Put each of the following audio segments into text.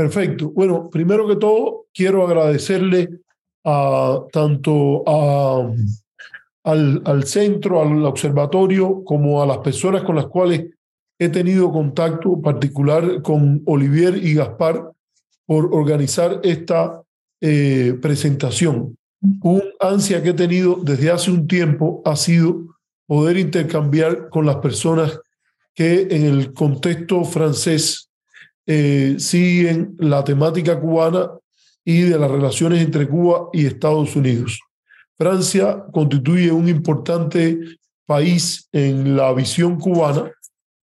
Perfecto. Bueno, primero que todo, quiero agradecerle a tanto al, al centro, al observatorio, como a las personas con las cuales he tenido contacto particular con Olivier y Gaspar por organizar esta eh, presentación. Un ansia que he tenido desde hace un tiempo ha sido poder intercambiar con las personas que en el contexto francés eh, siguen la temática cubana y de las relaciones entre Cuba y Estados Unidos. Francia constituye un importante país en la visión cubana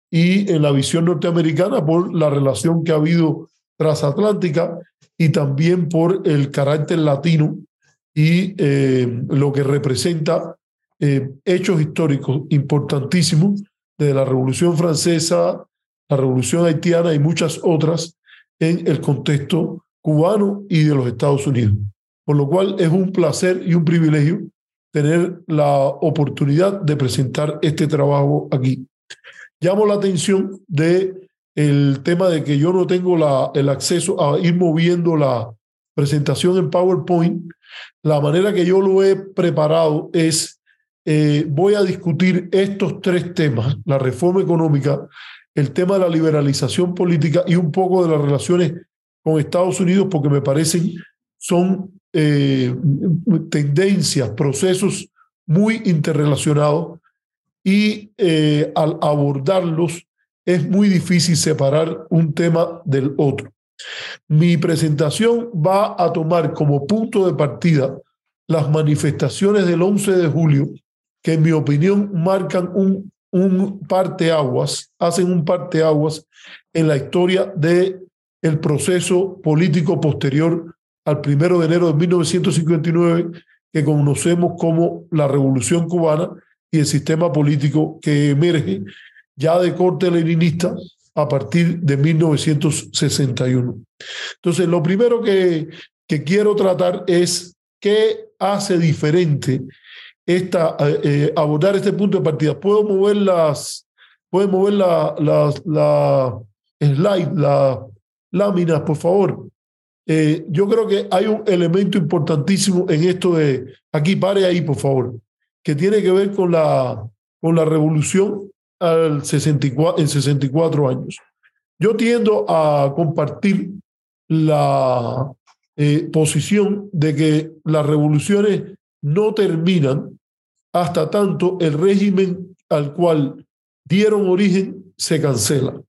y en la visión norteamericana por la relación que ha habido transatlántica y también por el carácter latino y eh, lo que representa eh, hechos históricos importantísimos de la Revolución Francesa, la Revolución Haitiana y muchas otras en el contexto cubano y de los Estados Unidos. Por lo cual es un placer y un privilegio tener la oportunidad de presentar este trabajo aquí. Llamo la atención de el tema de que yo no tengo la, el acceso a ir moviendo la presentación en PowerPoint. La manera que yo lo he preparado es, eh, voy a discutir estos tres temas, la reforma económica, el tema de la liberalización política y un poco de las relaciones con Estados Unidos, porque me parecen son eh, tendencias, procesos muy interrelacionados y eh, al abordarlos es muy difícil separar un tema del otro. Mi presentación va a tomar como punto de partida las manifestaciones del 11 de julio, que en mi opinión marcan un, un parteaguas, hacen un parteaguas en la historia del el proceso político posterior al primero de enero de 1959, que conocemos como la Revolución Cubana y el sistema político que emerge ya de corte leninista a partir de 1961. Entonces, lo primero que, que quiero tratar es qué hace diferente esta, eh, abordar este punto de partida. ¿Puedo mover las, puedo mover la, la slide, las láminas, por favor? Eh, yo creo que hay un elemento importantísimo en esto de, aquí pare ahí, por favor, que tiene que ver con la, con la revolución al 64, en 64 años. Yo tiendo a compartir la eh, posición de que las revoluciones no terminan hasta tanto el régimen al cual dieron origen se cancela.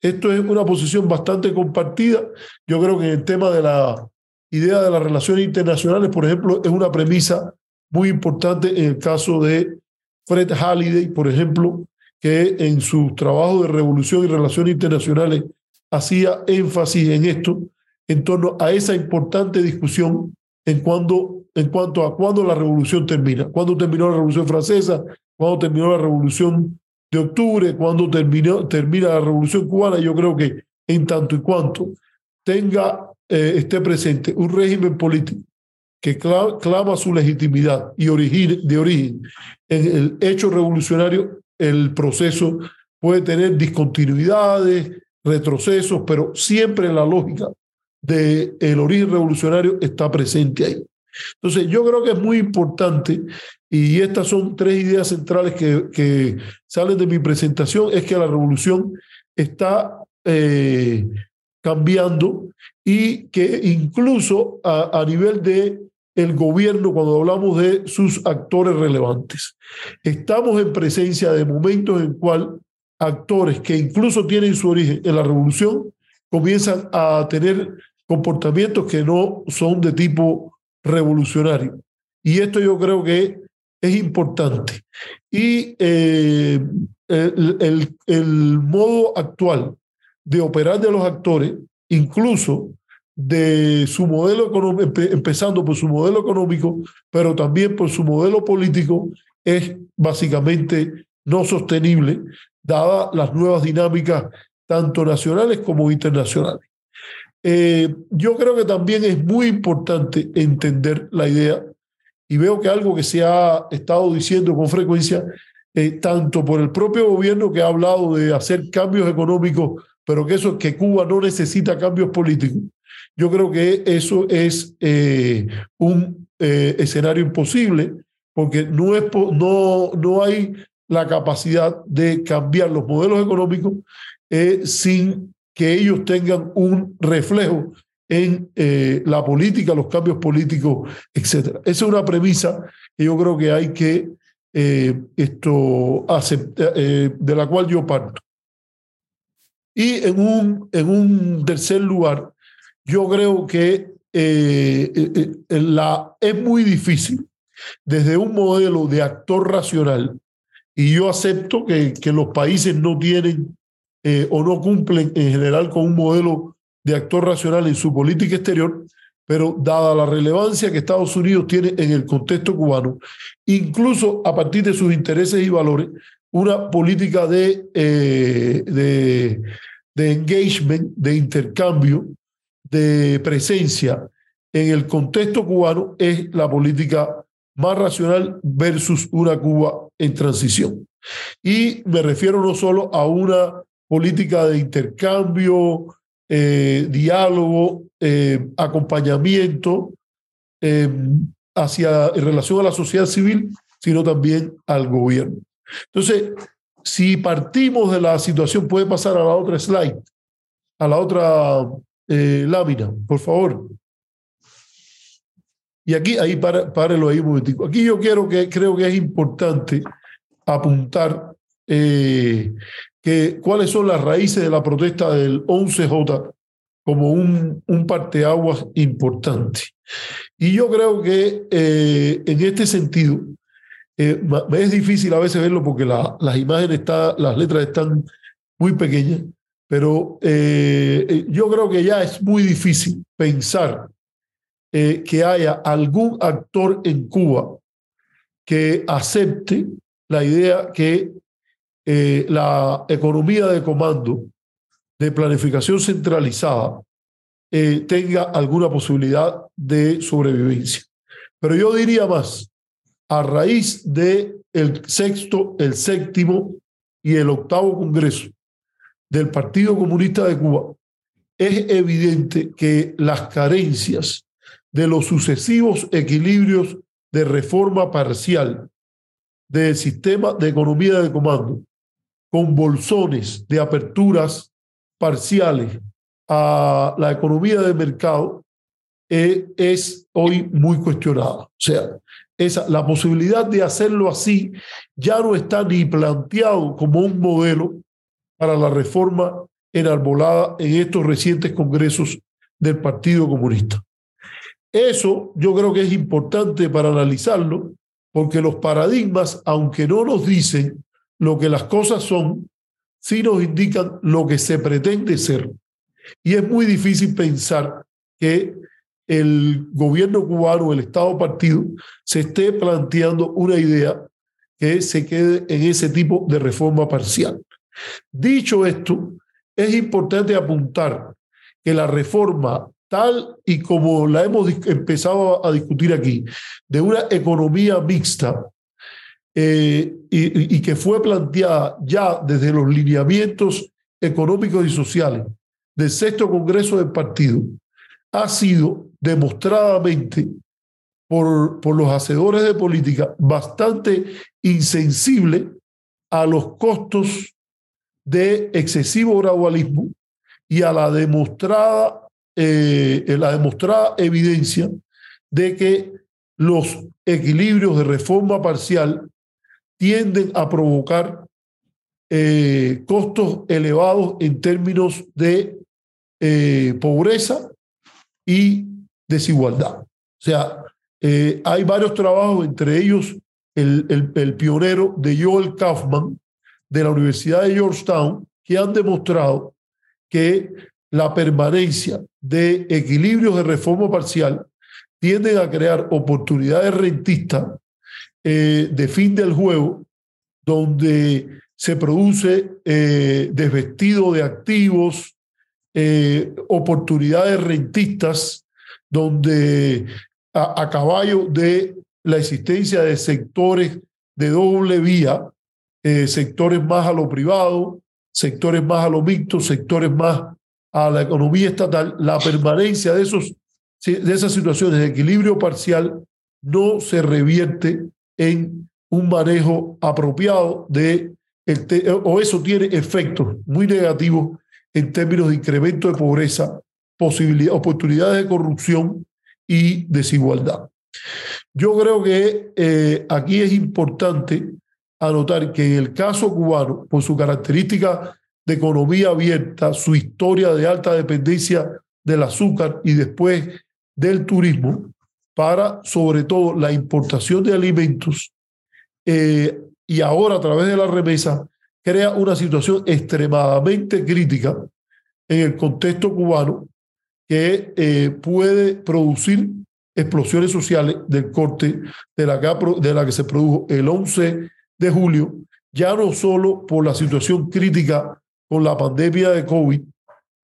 Esto es una posición bastante compartida. Yo creo que en el tema de la idea de las relaciones internacionales, por ejemplo, es una premisa muy importante en el caso de Fred Halliday, por ejemplo, que en su trabajo de revolución y relaciones internacionales hacía énfasis en esto, en torno a esa importante discusión en, cuando, en cuanto a cuándo la revolución termina, cuándo terminó la revolución francesa, cuándo terminó la revolución de octubre, cuando terminó, termina la revolución cubana, yo creo que en tanto y cuanto tenga, eh, esté presente un régimen político que clama, su legitimidad y origen, de origen en el hecho revolucionario, el proceso puede tener discontinuidades, retrocesos, pero siempre la lógica del el origen revolucionario está presente ahí. Entonces, yo creo que es muy importante, y estas son tres ideas centrales que, que salen de mi presentación, es que la revolución está eh, cambiando y que incluso a, a nivel de el gobierno cuando hablamos de sus actores relevantes. Estamos en presencia de momentos en cual actores que incluso tienen su origen en la revolución comienzan a tener comportamientos que no son de tipo revolucionario. Y esto yo creo que es importante. Y eh, el, el, modo actual de operar de los actores, incluso de su modelo económico, empezando por su modelo económico, pero también por su modelo político, es básicamente no sostenible, dadas las nuevas dinámicas tanto nacionales como internacionales. Eh, yo creo que también es muy importante entender la idea, y veo que algo que se ha estado diciendo con frecuencia, eh, tanto por el propio gobierno que ha hablado de hacer cambios económicos pero que eso que Cuba no necesita cambios políticos, yo creo que eso es eh, un eh, escenario imposible porque no, es, no, no hay la capacidad de cambiar los modelos económicos eh, sin que ellos tengan un reflejo en la política, los cambios políticos, etc. Esa es una premisa que yo creo que hay que esto aceptar, de la cual yo parto. Y en un, en un tercer lugar, yo creo que eh, eh, eh, la, es muy difícil desde un modelo de actor racional, y yo acepto que, que los países no tienen o no cumplen en general con un modelo de actor racional en su política exterior, pero dada la relevancia que Estados Unidos tiene en el contexto cubano, incluso a partir de sus intereses y valores, una política de, de, de engagement, de intercambio, de presencia en el contexto cubano es la política más racional versus una Cuba en transición. Y me refiero no solo a una política de intercambio, eh, diálogo, eh, acompañamiento em, hacia en relación a la sociedad civil, sino también al gobierno. Entonces, si partimos de la situación, puede pasar a la otra slide, a la otra eh, lámina, por favor. Y aquí, ahí, párelo ahí un momentico. Aquí yo quiero que, creo que es importante apuntar que cuáles son las raíces de la protesta del 11J como un, un parteaguas importante. Y yo creo que eh, en este sentido, eh, es difícil a veces verlo porque la, las imágenes, está, las letras están muy pequeñas, pero eh, eh, yo creo que ya es muy difícil pensar eh, que haya algún actor en Cuba que acepte la idea que la economía de comando de planificación centralizada tenga alguna posibilidad de sobrevivencia. Pero yo diría más, a raíz de el sexto, el séptimo y el octavo Congreso del Partido Comunista de Cuba, es evidente que las carencias de los sucesivos equilibrios de reforma parcial del sistema de economía de comando, con bolsones de aperturas parciales a la economía de mercado, eh, es hoy muy cuestionada. O sea, esa, la posibilidad de hacerlo así ya no está ni planteado como un modelo para la reforma enarbolada en estos recientes congresos del Partido Comunista. Eso yo creo que es importante para analizarlo, porque los paradigmas, aunque no nos dicen lo que las cosas son, sí nos indican lo que se pretende ser. Y es muy difícil pensar que el gobierno cubano, el Estado partido, se esté planteando una idea que se quede en ese tipo de reforma parcial. Dicho esto, es importante apuntar que la reforma tal y como la hemos empezado a discutir aquí, de una economía mixta, eh, y, que fue planteada ya desde los lineamientos económicos y sociales del sexto Congreso del Partido, ha sido demostradamente por, por los hacedores de política bastante insensible a los costos de excesivo gradualismo y a la demostrada, eh, la demostrada evidencia de que los equilibrios de reforma parcial tienden a provocar eh, costos elevados en términos de eh, pobreza y desigualdad. O sea, hay varios trabajos, entre ellos el, el, el pionero de Joel Kaufman, de la Universidad de Georgetown que han demostrado que la permanencia de equilibrios de reforma parcial tienden a crear oportunidades rentistas eh, de fin del juego, donde se produce eh, desvestido de activos, eh, oportunidades rentistas, donde a, a caballo de la existencia de sectores de doble vía, sectores más a lo privado, sectores más a lo mixto, sectores más a la economía estatal, la permanencia de, esos, de esas situaciones de equilibrio parcial no se revierte en un manejo apropiado de o eso tiene efectos muy negativos en términos de incremento de pobreza, posibilidad, oportunidades de corrupción y desigualdad. Yo creo que eh, aquí es importante anotar que en el caso cubano, por su característica de economía abierta, su historia de alta dependencia del azúcar y después del turismo, para sobre todo la importación de alimentos eh, y ahora a través de la remesa crea una situación extremadamente crítica en el contexto cubano que eh, puede producir explosiones sociales del corte de la, que, de la que se produjo el 11 de julio, ya no solo por la situación crítica con la pandemia de COVID,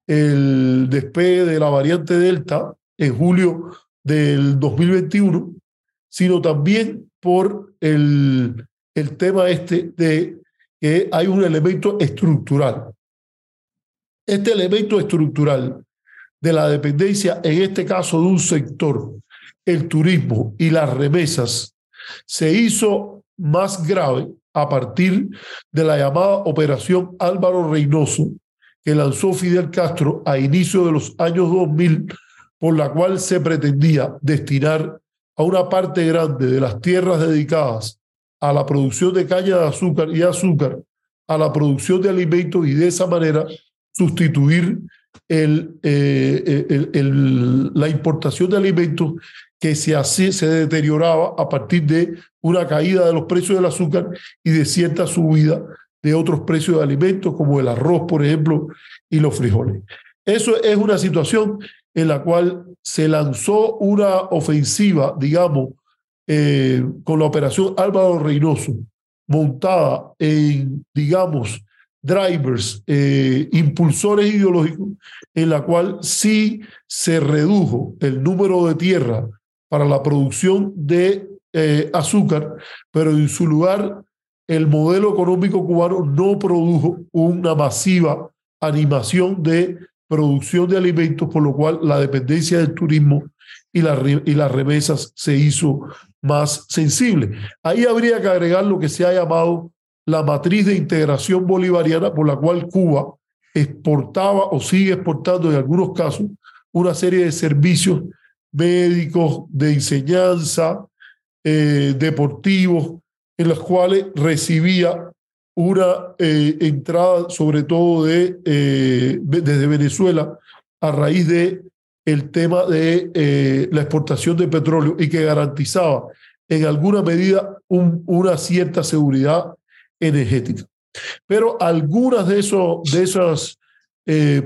el despegue de la variante Delta en julio del 2021, sino también por el, el tema este de que hay un elemento estructural. Este elemento estructural de la dependencia, en este caso de un sector, el turismo y las remesas, se hizo más grave a partir de la llamada Operación Álvaro Reynoso, que lanzó Fidel Castro a inicio de los años 2000, por la cual se pretendía destinar a una parte grande de las tierras dedicadas a la producción de caña de azúcar y azúcar, a la producción de alimentos y de esa manera sustituir eh, el, la importación de alimentos que se, así, se deterioraba a partir de una caída de los precios del azúcar y de cierta subida de otros precios de alimentos como el arroz, por ejemplo, y los frijoles. Eso es una situación en la cual se lanzó una ofensiva, digamos, eh, con la operación Álvaro Reynoso, montada en, digamos, drivers, eh, impulsores ideológicos, en la cual sí se redujo el número de tierra para la producción de eh, azúcar, pero en su lugar el modelo económico cubano no produjo una masiva animación de producción de alimentos, por lo cual la dependencia del turismo y, y las remesas se hizo más sensible. Ahí habría que agregar lo que se ha llamado la matriz de integración bolivariana por la cual Cuba exportaba o sigue exportando en algunos casos una serie de servicios médicos, de enseñanza, eh, deportivos, en los cuales recibía una eh, entrada sobre todo de, eh, desde Venezuela a raíz de el tema de eh, la exportación de petróleo y que garantizaba en alguna medida una cierta seguridad energética. Pero algunas de, de esas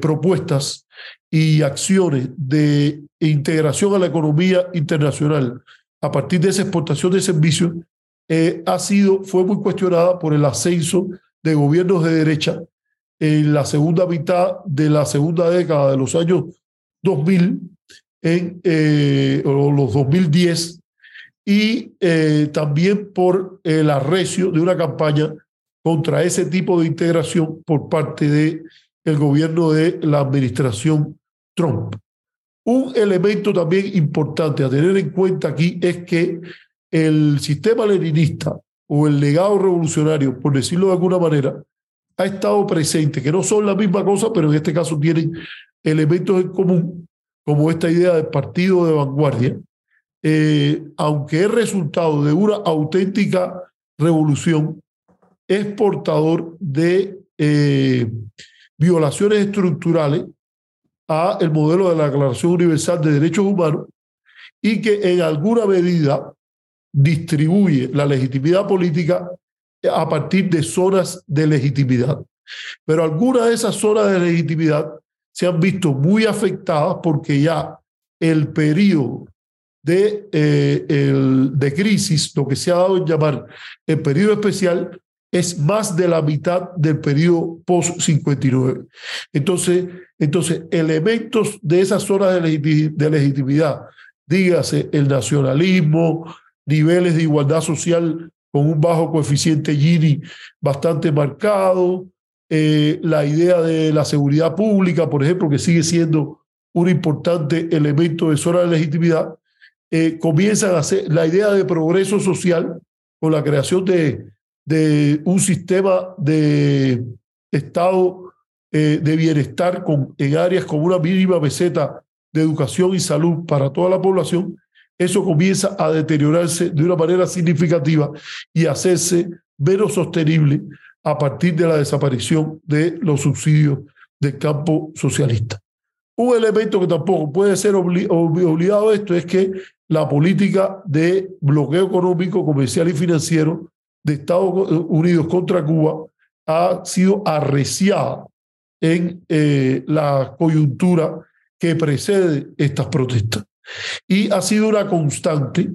propuestas y acciones de integración a la economía internacional a partir de esa exportación de servicios eh, ha sido, fue muy cuestionada por el ascenso de gobiernos de derecha en la segunda mitad de la segunda década de los años 2000 en eh, los 2010 y eh, también por el arrecio de una campaña contra ese tipo de integración por parte del el gobierno de la administración Trump. Un elemento también importante a tener en cuenta aquí es que el sistema leninista o el legado revolucionario, por decirlo de alguna manera, ha estado presente, que no son la misma cosa, pero en este caso tienen elementos en común, como esta idea del partido de vanguardia, eh, aunque es resultado de una auténtica revolución, es portador de eh, violaciones estructurales a el modelo de la Declaración Universal de Derechos Humanos y que en alguna medida distribuye la legitimidad política a partir de zonas de legitimidad. Pero algunas de esas zonas de legitimidad se han visto muy afectadas porque ya el periodo de, eh, crisis, lo que se ha dado en llamar el periodo especial, es más de la mitad del periodo post-59. Entonces, entonces, elementos de esas zonas de, de legitimidad, dígase el nacionalismo, niveles de igualdad social con un bajo coeficiente Gini bastante marcado, eh, la idea de la seguridad pública, por ejemplo, que sigue siendo un importante elemento de zona de legitimidad, eh, comienzan a hacer la idea de progreso social con la creación de, de un sistema de estado eh, de bienestar con, en áreas con una mínima meseta de educación y salud para toda la población, eso comienza a deteriorarse de una manera significativa y hacerse menos sostenible a partir de la desaparición de los subsidios del campo socialista. Un elemento que tampoco puede ser obligado a esto es que la política de bloqueo económico, comercial y financiero de Estados Unidos contra Cuba ha sido arreciada en eh, la coyuntura que precede estas protestas. Y ha sido una constante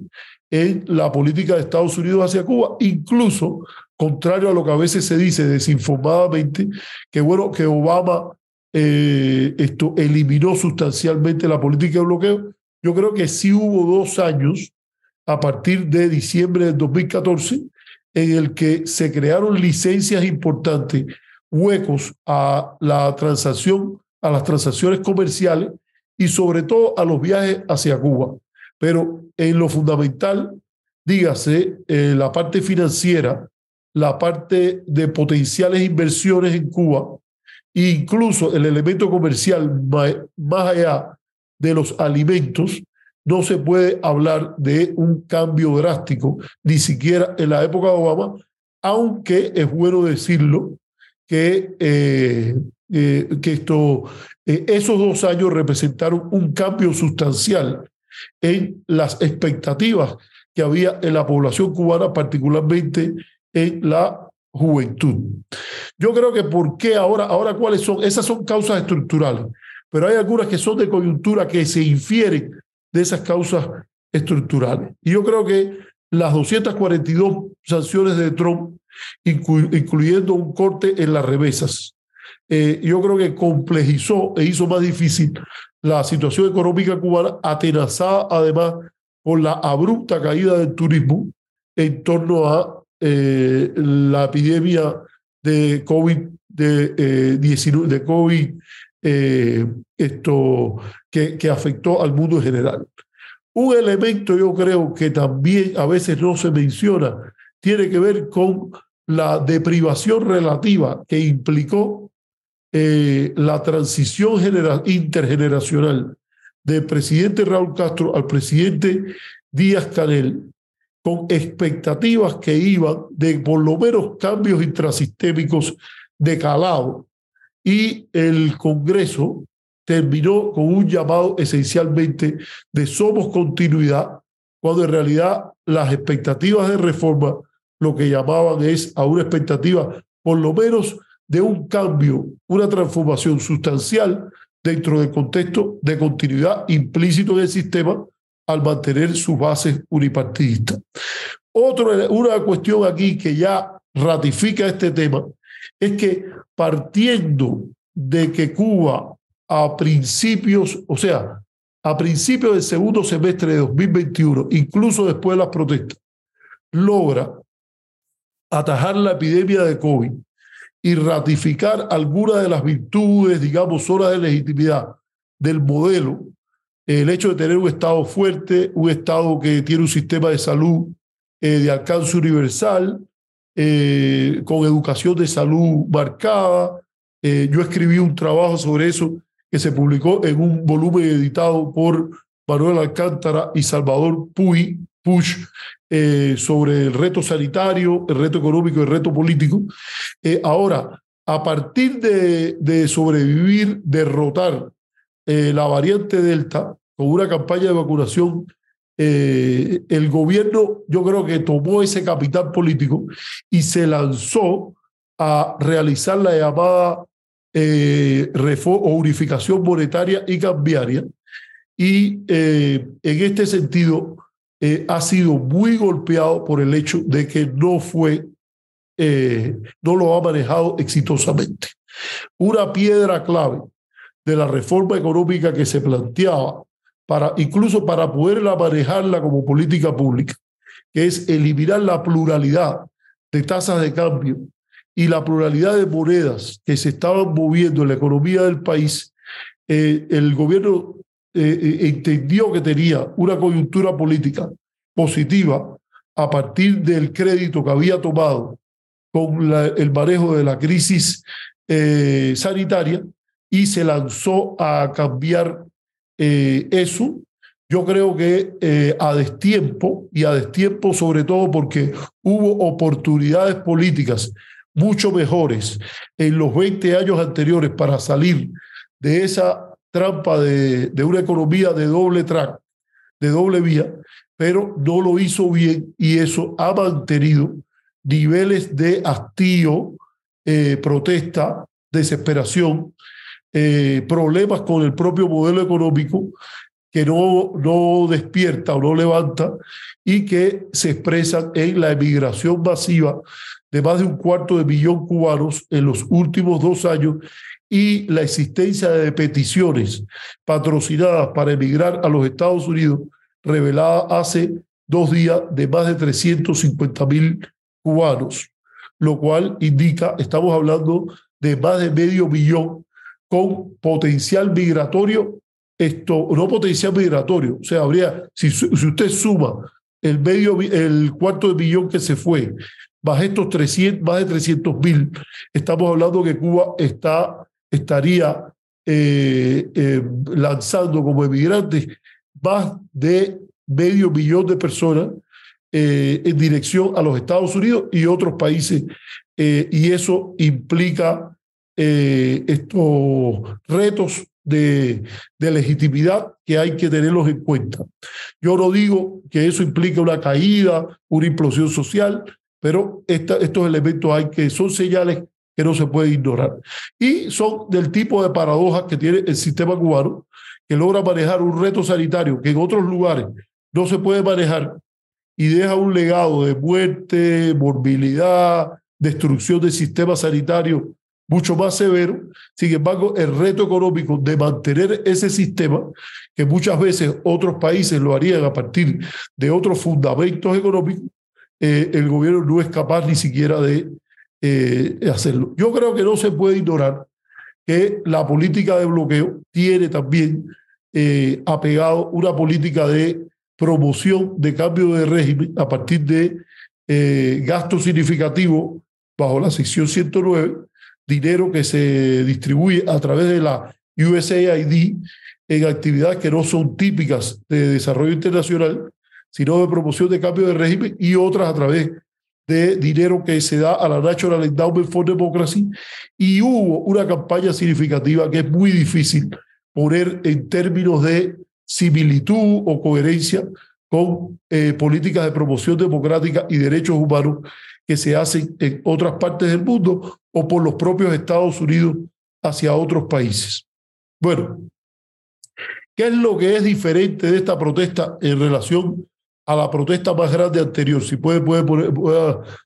en la política de Estados Unidos hacia Cuba, incluso contrario a lo que a veces se dice desinformadamente, que bueno, que Obama eh, esto eliminó sustancialmente la política de bloqueo. Yo creo que sí hubo dos años a partir de diciembre del 2014 en el que se crearon licencias importantes, huecos a la transacción, a las transacciones comerciales y sobre todo a los viajes hacia Cuba. Pero en lo fundamental, dígase, eh, la parte financiera, la parte de potenciales inversiones en Cuba, e incluso el elemento comercial más allá de los alimentos, no se puede hablar de un cambio drástico, ni siquiera en la época de Obama, aunque es bueno decirlo que, eh, eh, que esto, esos dos años representaron un cambio sustancial en las expectativas que había en la población cubana, particularmente en la juventud. Yo creo que por qué ahora, ahora cuáles son, esas son causas estructurales, pero hay algunas que son de coyuntura que se infieren de esas causas estructurales. Y yo creo que las 242 sanciones de Trump, incluyendo un corte en las remesas, eh, yo creo que complejizó e hizo más difícil la situación económica cubana, atenazada además por la abrupta caída del turismo en torno a eh, la epidemia de COVID, de, 19, de COVID eh, esto, que, que afectó al mundo en general. Un elemento yo creo que también a veces no se menciona tiene que ver con la deprivación relativa que implicó eh, la transición intergeneracional del presidente Raúl Castro al presidente Díaz Canel con expectativas que iban de por lo menos cambios intrasistémicos de calado. Y el Congreso terminó con un llamado esencialmente de somos continuidad, cuando en realidad las expectativas de reforma lo que llamaban es a una expectativa por lo menos de un cambio, una transformación sustancial dentro del contexto de continuidad implícito en el sistema al mantener sus bases unipartidistas. Otra, una cuestión aquí que ya ratifica este tema es que partiendo de que Cuba a principios, o sea, a principios del segundo semestre de 2021, incluso después de las protestas, logra atajar la epidemia de COVID y ratificar algunas de las virtudes, digamos, horas de legitimidad del modelo el hecho de tener un Estado fuerte, un Estado que tiene un sistema de salud eh, de alcance universal, eh, con educación de salud marcada. Eh, yo escribí un trabajo sobre eso que se publicó en un volumen editado por Manuel Alcántara y Salvador Puy, Push sobre el reto sanitario, el reto económico y el reto político. ahora, a partir de, sobrevivir, derrotar eh, la variante Delta con una campaña de vacunación, eh, el gobierno yo creo que tomó ese capital político y se lanzó a realizar la llamada eh, unificación monetaria y cambiaria. Y en este sentido ha sido muy golpeado por el hecho de que no fue, no lo ha manejado exitosamente. Una piedra clave de la reforma económica que se planteaba, para, incluso para poderla manejarla como política pública, que es eliminar la pluralidad de tasas de cambio y la pluralidad de monedas que se estaban moviendo en la economía del país, eh, el gobierno eh, eh, entendió que tenía una coyuntura política positiva a partir del crédito que había tomado con el manejo de la crisis sanitaria y se lanzó a cambiar eso. Yo creo que eh, a destiempo, y a destiempo sobre todo porque hubo oportunidades políticas mucho mejores en los 20 años anteriores para salir de esa trampa de, una economía de doble track, de doble vía, pero no lo hizo bien y eso ha mantenido niveles de hastío, eh, protesta, desesperación, eh, problemas con el propio modelo económico que no, no despierta o no levanta y que se expresan en la emigración masiva de más de un cuarto de millón cubanos en los últimos dos años y la existencia de peticiones patrocinadas para emigrar a los Estados Unidos revelada hace dos días de más de 350 mil cubanos, lo cual indica, estamos hablando de más de medio millón con potencial migratorio esto, no potencial migratorio. O sea, habría, si, si usted suma el medio, el cuarto de billón que se fue, más estos 300, más de 300 mil, estamos hablando que Cuba está, estaría eh, eh, lanzando como emigrantes más de medio millón de personas eh, en dirección a los Estados Unidos y otros países. y eso implica estos retos de, legitimidad que hay que tenerlos en cuenta. Yo no digo que eso implique una caída, una implosión social, pero estos elementos hay que son señales que no se pueden ignorar. Y son del tipo de paradojas que tiene el sistema cubano, que logra manejar un reto sanitario que en otros lugares no se puede manejar y deja un legado de muerte, morbilidad, destrucción del sistema sanitario mucho más severo. Sin embargo, el reto económico de mantener ese sistema, que muchas veces otros países lo harían a partir de otros fundamentos económicos, eh, el gobierno no es capaz ni siquiera de eh, hacerlo. Yo creo que no se puede ignorar que la política de bloqueo tiene también eh, apegado una política de promoción de cambio de régimen a partir de gastos significativos bajo la sección 109 dinero que se distribuye a través de la USAID en actividades que no son típicas de desarrollo internacional, sino de promoción de cambio de régimen y otras a través de dinero que se da a la National Endowment for Democracy. Y hubo una campaña significativa que es muy difícil poner en términos de similitud o coherencia con eh, políticas de promoción democrática y derechos humanos que se hacen en otras partes del mundo o por los propios Estados Unidos hacia otros países. Bueno, ¿qué es lo que es diferente de esta protesta en relación a la protesta más grande anterior? Si puede, puede, poner,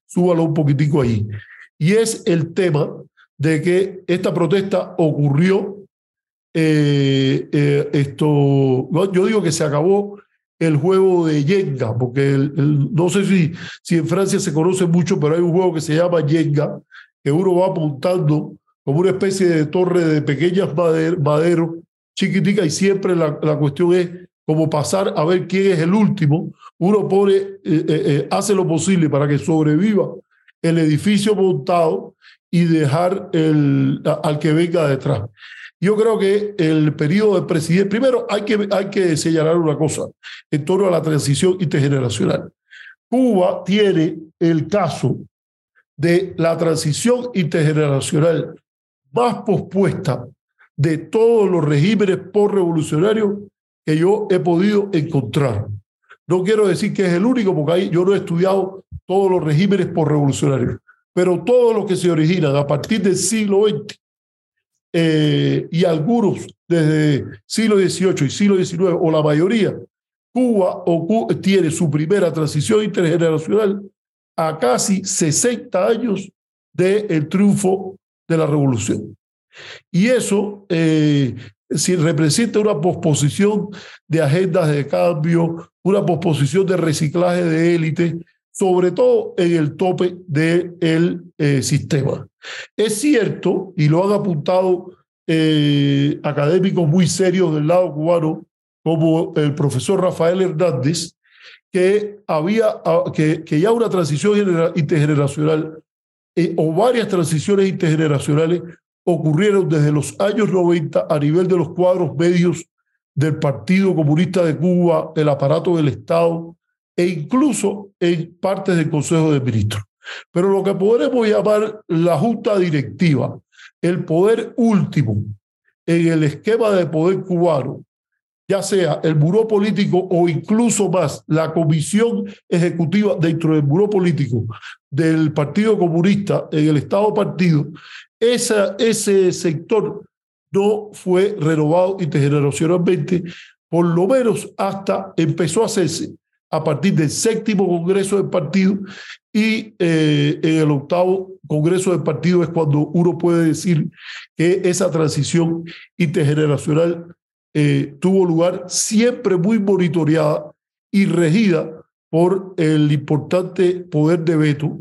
súbalo un poquitico ahí. Y es el tema de que esta protesta ocurrió, eh, eh, esto, yo digo que se acabó el juego de Yenga, porque no sé si, si en Francia se conoce mucho, pero hay un juego que se llama Yenga, que uno va apuntando como una especie de torre de pequeñas maderos chiquitica y siempre la, la, cuestión es como pasar a ver quién es el último. Uno pone, eh, eh, eh, hace lo posible para que sobreviva el edificio montado y dejar al que venga detrás. Yo creo que el periodo del presidente, primero hay que, hay que señalar una cosa en torno a la transición intergeneracional. Cuba tiene el caso de la transición intergeneracional más pospuesta de todos los regímenes por-revolucionarios que yo he podido encontrar. No quiero decir que es el único, porque ahí yo no he estudiado todos los regímenes por-revolucionarios, pero todos los que se originan a partir del siglo XX eh, y algunos desde siglo XVIII y siglo XIX, o la mayoría, Cuba tiene su primera transición intergeneracional a casi 60 años del triunfo de la revolución. Y eso eh, si representa una posposición de agendas de cambio, una posposición de reciclaje de élite, sobre todo en el tope del eh, sistema. Es cierto, y lo han apuntado eh, académicos muy serios del lado cubano, como el profesor Rafael Hernández, que había ah, que, que ya una transición intergeneracional eh, o varias transiciones intergeneracionales ocurrieron desde los años 90 a nivel de los cuadros medios del Partido Comunista de Cuba, el aparato del Estado e incluso en partes del Consejo de Ministros. Pero lo que podremos llamar la junta directiva, el poder último en el esquema de poder cubano, ya sea el buró político o incluso más la comisión ejecutiva dentro del buró político del Partido Comunista en el Estado partido, esa, ese sector no fue renovado intergeneracionalmente, por lo menos hasta empezó a hacerse a partir del séptimo Congreso del Partido y eh, en el octavo Congreso del Partido es cuando uno puede decir que esa transición intergeneracional eh, tuvo lugar siempre muy monitoreada y regida por el importante poder de veto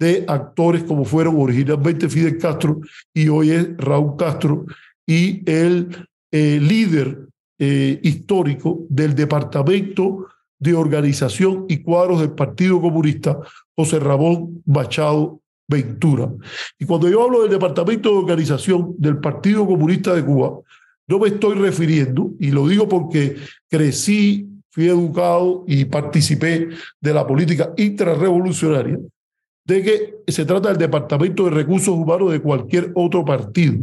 de actores como fueron originalmente Fidel Castro y hoy es Raúl Castro y el eh, líder eh, histórico del Departamento de Organización y Cuadros del Partido Comunista, José Ramón Machado Ventura. Y cuando yo hablo del Departamento de Organización del Partido Comunista de Cuba, no me estoy refiriendo, y lo digo porque crecí, fui educado y participé de la política intrarrevolucionaria, de que se trata del Departamento de Recursos Humanos de cualquier otro partido.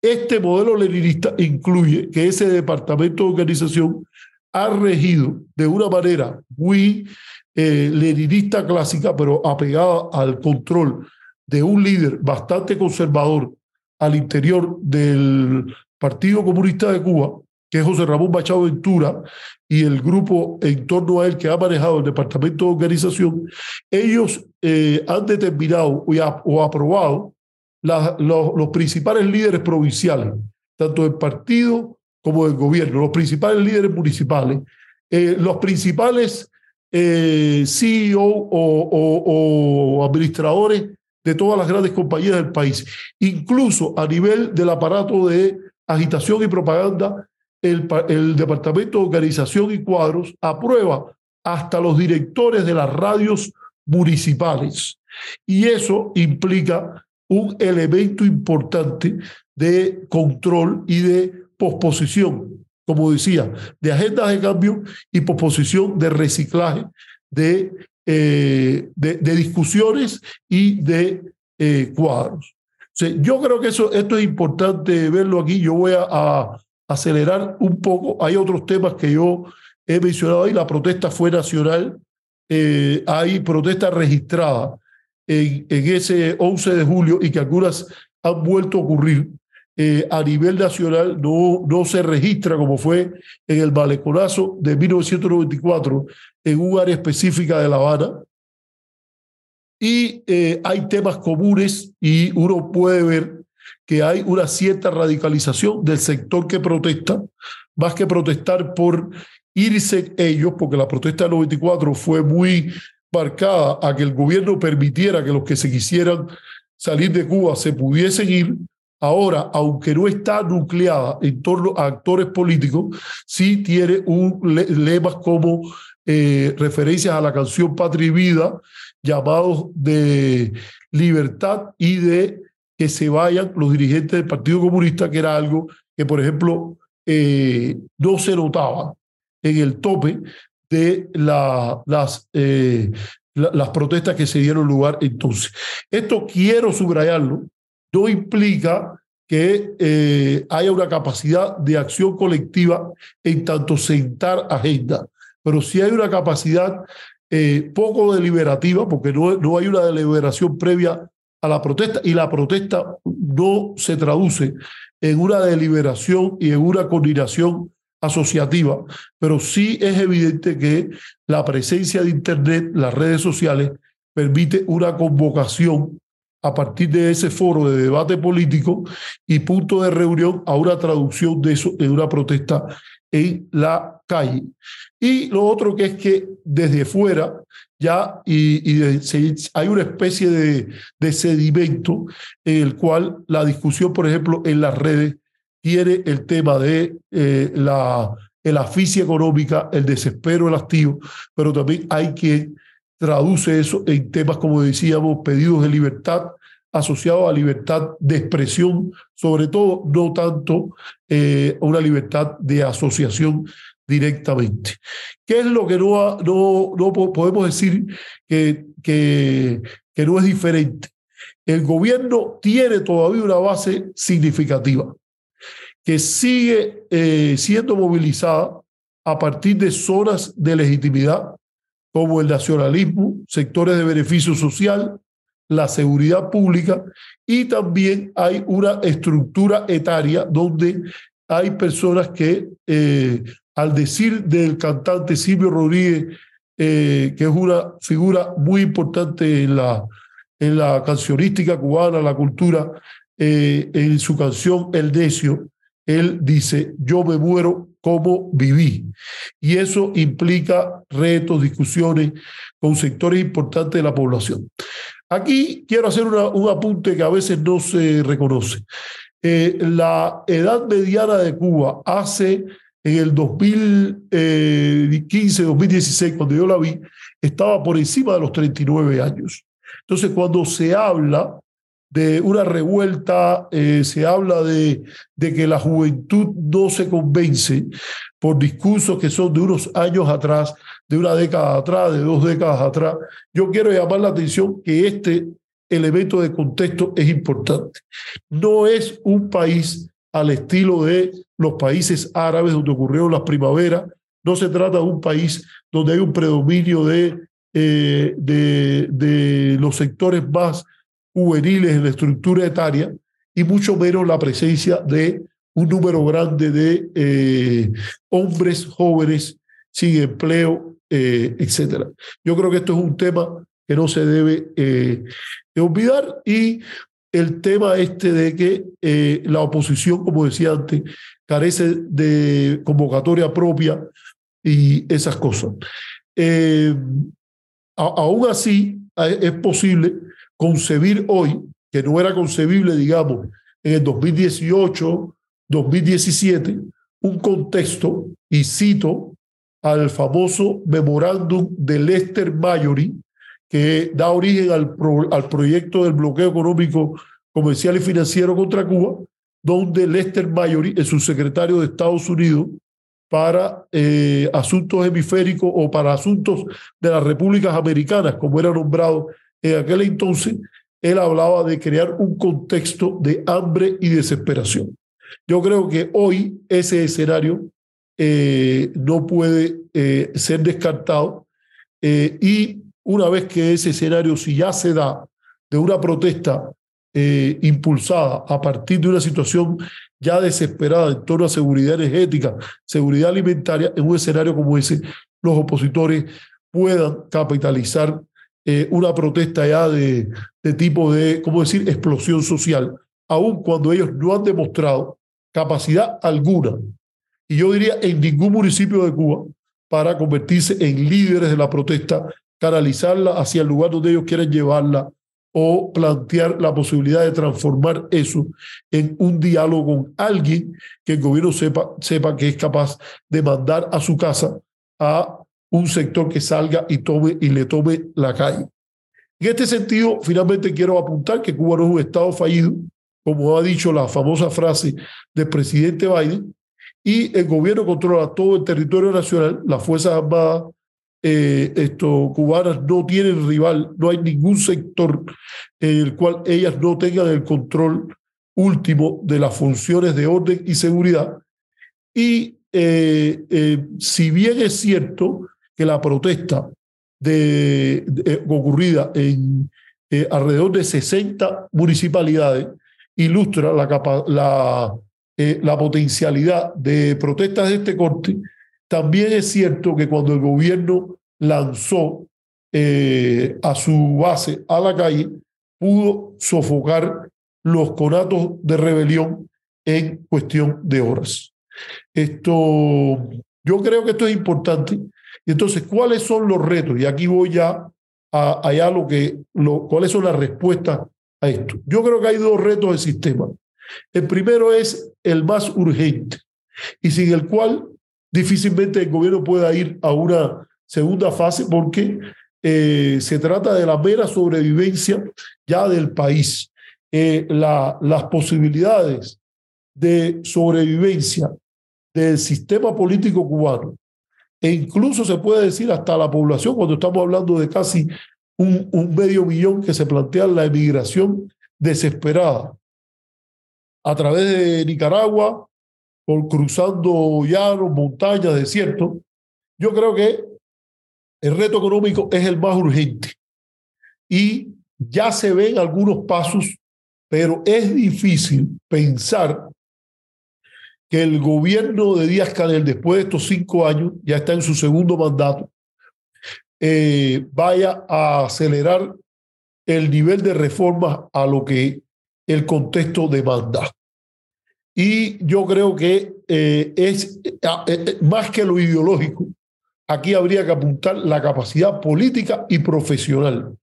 Este modelo leninista incluye que ese departamento de organización ha regido de una manera muy eh, leninista clásica, pero apegada al control de un líder bastante conservador al interior del Partido Comunista de Cuba, que es José Ramón Machado Ventura, y el grupo en torno a él que ha manejado el Departamento de Organización, ellos eh, han determinado o, aprobado los, principales líderes provinciales, tanto del partido como del gobierno, los principales líderes municipales, eh, los principales eh, CEO o administradores de todas las grandes compañías del país, incluso a nivel del aparato de agitación y propaganda, el, Departamento de Organización y Cuadros aprueba hasta los directores de las radios municipales. Y eso implica un elemento importante de control y de posposición, como decía, de agendas de cambio y posposición de reciclaje de, eh, de, discusiones y de eh, cuadros yo creo que eso, esto es importante verlo aquí. Yo voy a, acelerar un poco. Hay otros temas que yo he mencionado ahí. La protesta fue nacional. Eh, hay protesta registrada en, en, ese 11 de julio y que algunas han vuelto a ocurrir. Eh, a nivel nacional no, no se registra como fue en el maleconazo de 1994 en un área específica de La Habana, y eh, hay temas comunes y uno puede ver que hay una cierta radicalización del sector que protesta, más que protestar por irse ellos, porque la protesta del 94 fue muy marcada a que el gobierno permitiera que los que se quisieran salir de Cuba se pudiesen ir. Ahora, aunque no está nucleada en torno a actores políticos, sí tiene un lemas como eh, referencias a la canción Patria y Vida llamados de libertad y de que se vayan los dirigentes del Partido Comunista, que era algo que, por ejemplo, eh, no se notaba en el tope de la, las, eh, las protestas que se dieron lugar entonces. Esto quiero subrayarlo, no implica que eh, haya una capacidad de acción colectiva en tanto sentar agenda, pero sí hay una capacidad poco deliberativa, porque no, no hay una deliberación previa a la protesta y la protesta no se traduce en una deliberación y en una coordinación asociativa, pero sí es evidente que la presencia de Internet, las redes sociales, permite una convocación a partir de ese foro de debate político y punto de reunión a una traducción de eso en una protesta en la calle. Y lo otro que es que desde fuera ya y, hay una especie de, sedimento en el cual la discusión, por ejemplo, en las redes tiene el tema de eh, la el asfixia económica, el desespero, el hastío, pero también hay que traduce eso en temas, como decíamos, pedidos de libertad asociados a libertad de expresión, sobre todo no tanto eh, una libertad de asociación directamente. ¿Qué es lo que no, no, no podemos decir que, que, que no es diferente? El gobierno tiene todavía una base significativa que sigue eh, siendo movilizada a partir de zonas de legitimidad como el nacionalismo, sectores de beneficio social, la seguridad pública y también hay una estructura etaria donde hay personas que, eh, al decir del cantante Silvio Rodríguez, eh, que es una figura muy importante en la, en la cancionística cubana, la cultura, en su canción El Decio, él dice, yo me muero como viví. Y eso implica retos, discusiones con sectores importantes de la población. Aquí quiero hacer un apunte que a veces no se reconoce. Eh, la edad mediana de Cuba hace en el 2015, 2016, cuando yo la vi, estaba por encima de los 39 años. Entonces, cuando se habla de una revuelta, eh, se habla de, de que la juventud no se convence por discursos que son de unos años atrás, de una década atrás, de dos décadas atrás. Yo quiero llamar la atención que este elemento de contexto es importante. No es un país al estilo de los países árabes donde ocurrieron las primaveras, no se trata de un país donde hay un predominio de, eh, de, los sectores más juveniles en la estructura etaria y mucho menos la presencia de un número grande de eh, hombres jóvenes sin empleo, eh, etc. Yo creo que esto es un tema que no se debe eh, olvidar y el tema este de que la oposición, como decía antes, carece de convocatoria propia y esas cosas. aún así, es posible concebir hoy, que no era concebible, digamos, en el 2018, 2017, un contexto, y cito al famoso memorándum de Lester Mayory, que da origen al, al proyecto del bloqueo económico, comercial y financiero contra Cuba, donde Lester Mayory, el subsecretario de Estados Unidos para eh, asuntos hemisféricos o para asuntos de las repúblicas americanas, como era nombrado en aquel entonces, él hablaba de crear un contexto de hambre y desesperación. Yo creo que hoy ese escenario eh, no puede eh, ser descartado eh, y una vez que ese escenario, si ya se da de una protesta impulsada a partir de una situación ya desesperada en torno a seguridad energética, seguridad alimentaria, en un escenario como ese, los opositores puedan capitalizar una protesta ya de, de tipo de, ¿cómo decir?, explosión social, aun cuando ellos no han demostrado capacidad alguna, y yo diría en ningún municipio de Cuba, para convertirse en líderes de la protesta, canalizarla hacia el lugar donde ellos quieren llevarla o plantear la posibilidad de transformar eso en un diálogo con alguien que el gobierno sepa, sepa que es capaz de mandar a su casa a un sector que salga y, tome, y le tome la calle. En este sentido, finalmente quiero apuntar que Cuba no es un Estado fallido, como ha dicho la famosa frase del presidente Biden, y el gobierno controla todo el territorio nacional, las Fuerzas Armadas eh, esto, cubanas no tienen rival, no hay ningún sector en el cual ellas no tengan el control último de las funciones de orden y seguridad. Y eh, eh, si bien es cierto que la protesta de, ocurrida en eh, alrededor de 60 municipalidades ilustra la, la, eh, la potencialidad de protestas de este corte. También es cierto que cuando el gobierno lanzó eh, a su base a la calle, pudo sofocar los conatos de rebelión en cuestión de horas. Esto, yo creo que esto es importante. Entonces, ¿cuáles son los retos? Y aquí voy ya a, allá lo que, lo, cuáles son las respuestas a esto. Yo creo que hay dos retos del sistema. El primero es el más urgente y sin el cual difícilmente el gobierno pueda ir a una segunda fase porque eh, se trata de la mera sobrevivencia ya del país. Eh, la, las posibilidades de sobrevivencia del sistema político cubano e incluso se puede decir hasta la población cuando estamos hablando de casi un, un medio millón que se plantea la emigración desesperada a través de Nicaragua, por cruzando llanos, montañas, desiertos. Yo creo que el reto económico es el más urgente y ya se ven algunos pasos, pero es difícil pensar que el gobierno de Díaz Canel, después de estos cinco años, ya está en su segundo mandato, eh, vaya a acelerar el nivel de reformas a lo que el contexto demanda. Y yo creo que eh, es eh, más que lo ideológico, aquí habría que apuntar la capacidad política y profesional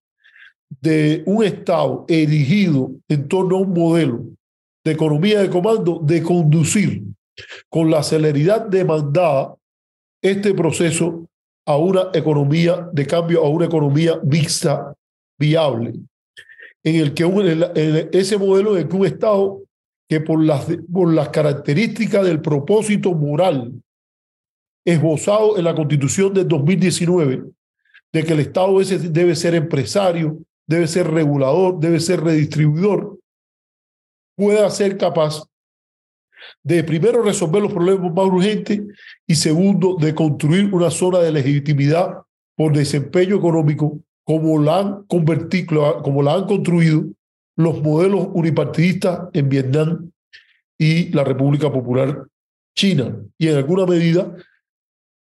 de un Estado erigido en torno a un modelo de economía de comando de conducir con la celeridad demandada este proceso a una economía de cambio, a una economía mixta, viable, en el que en ese modelo de que un Estado que por las, por las características del propósito moral esbozado en la Constitución del 2019, de que el Estado debe ser empresario, debe ser regulador, debe ser redistribuidor, pueda ser capaz de primero resolver los problemas más urgentes y segundo de construir una zona de legitimidad por desempeño económico como la han convertido, como la han construido los modelos unipartidistas en Vietnam y la República Popular China y en alguna medida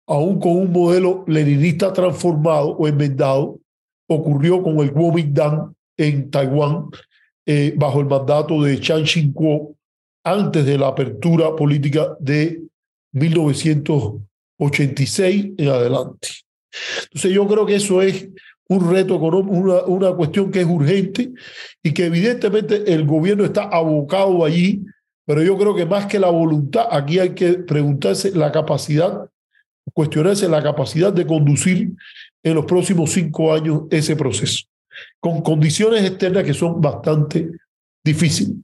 aún con un modelo leninista transformado o enmendado ocurrió con el Kuomintang en Taiwán eh, bajo el mandato de Chiang Ching-kuo antes de la apertura política de 1986 en adelante. Entonces yo creo que eso es un reto económico, una, una cuestión que es urgente y que evidentemente el gobierno está abocado allí, pero yo creo que más que la voluntad, aquí hay que preguntarse la capacidad, cuestionarse la capacidad de conducir en los próximos cinco años ese proceso, con condiciones externas que son bastante difíciles.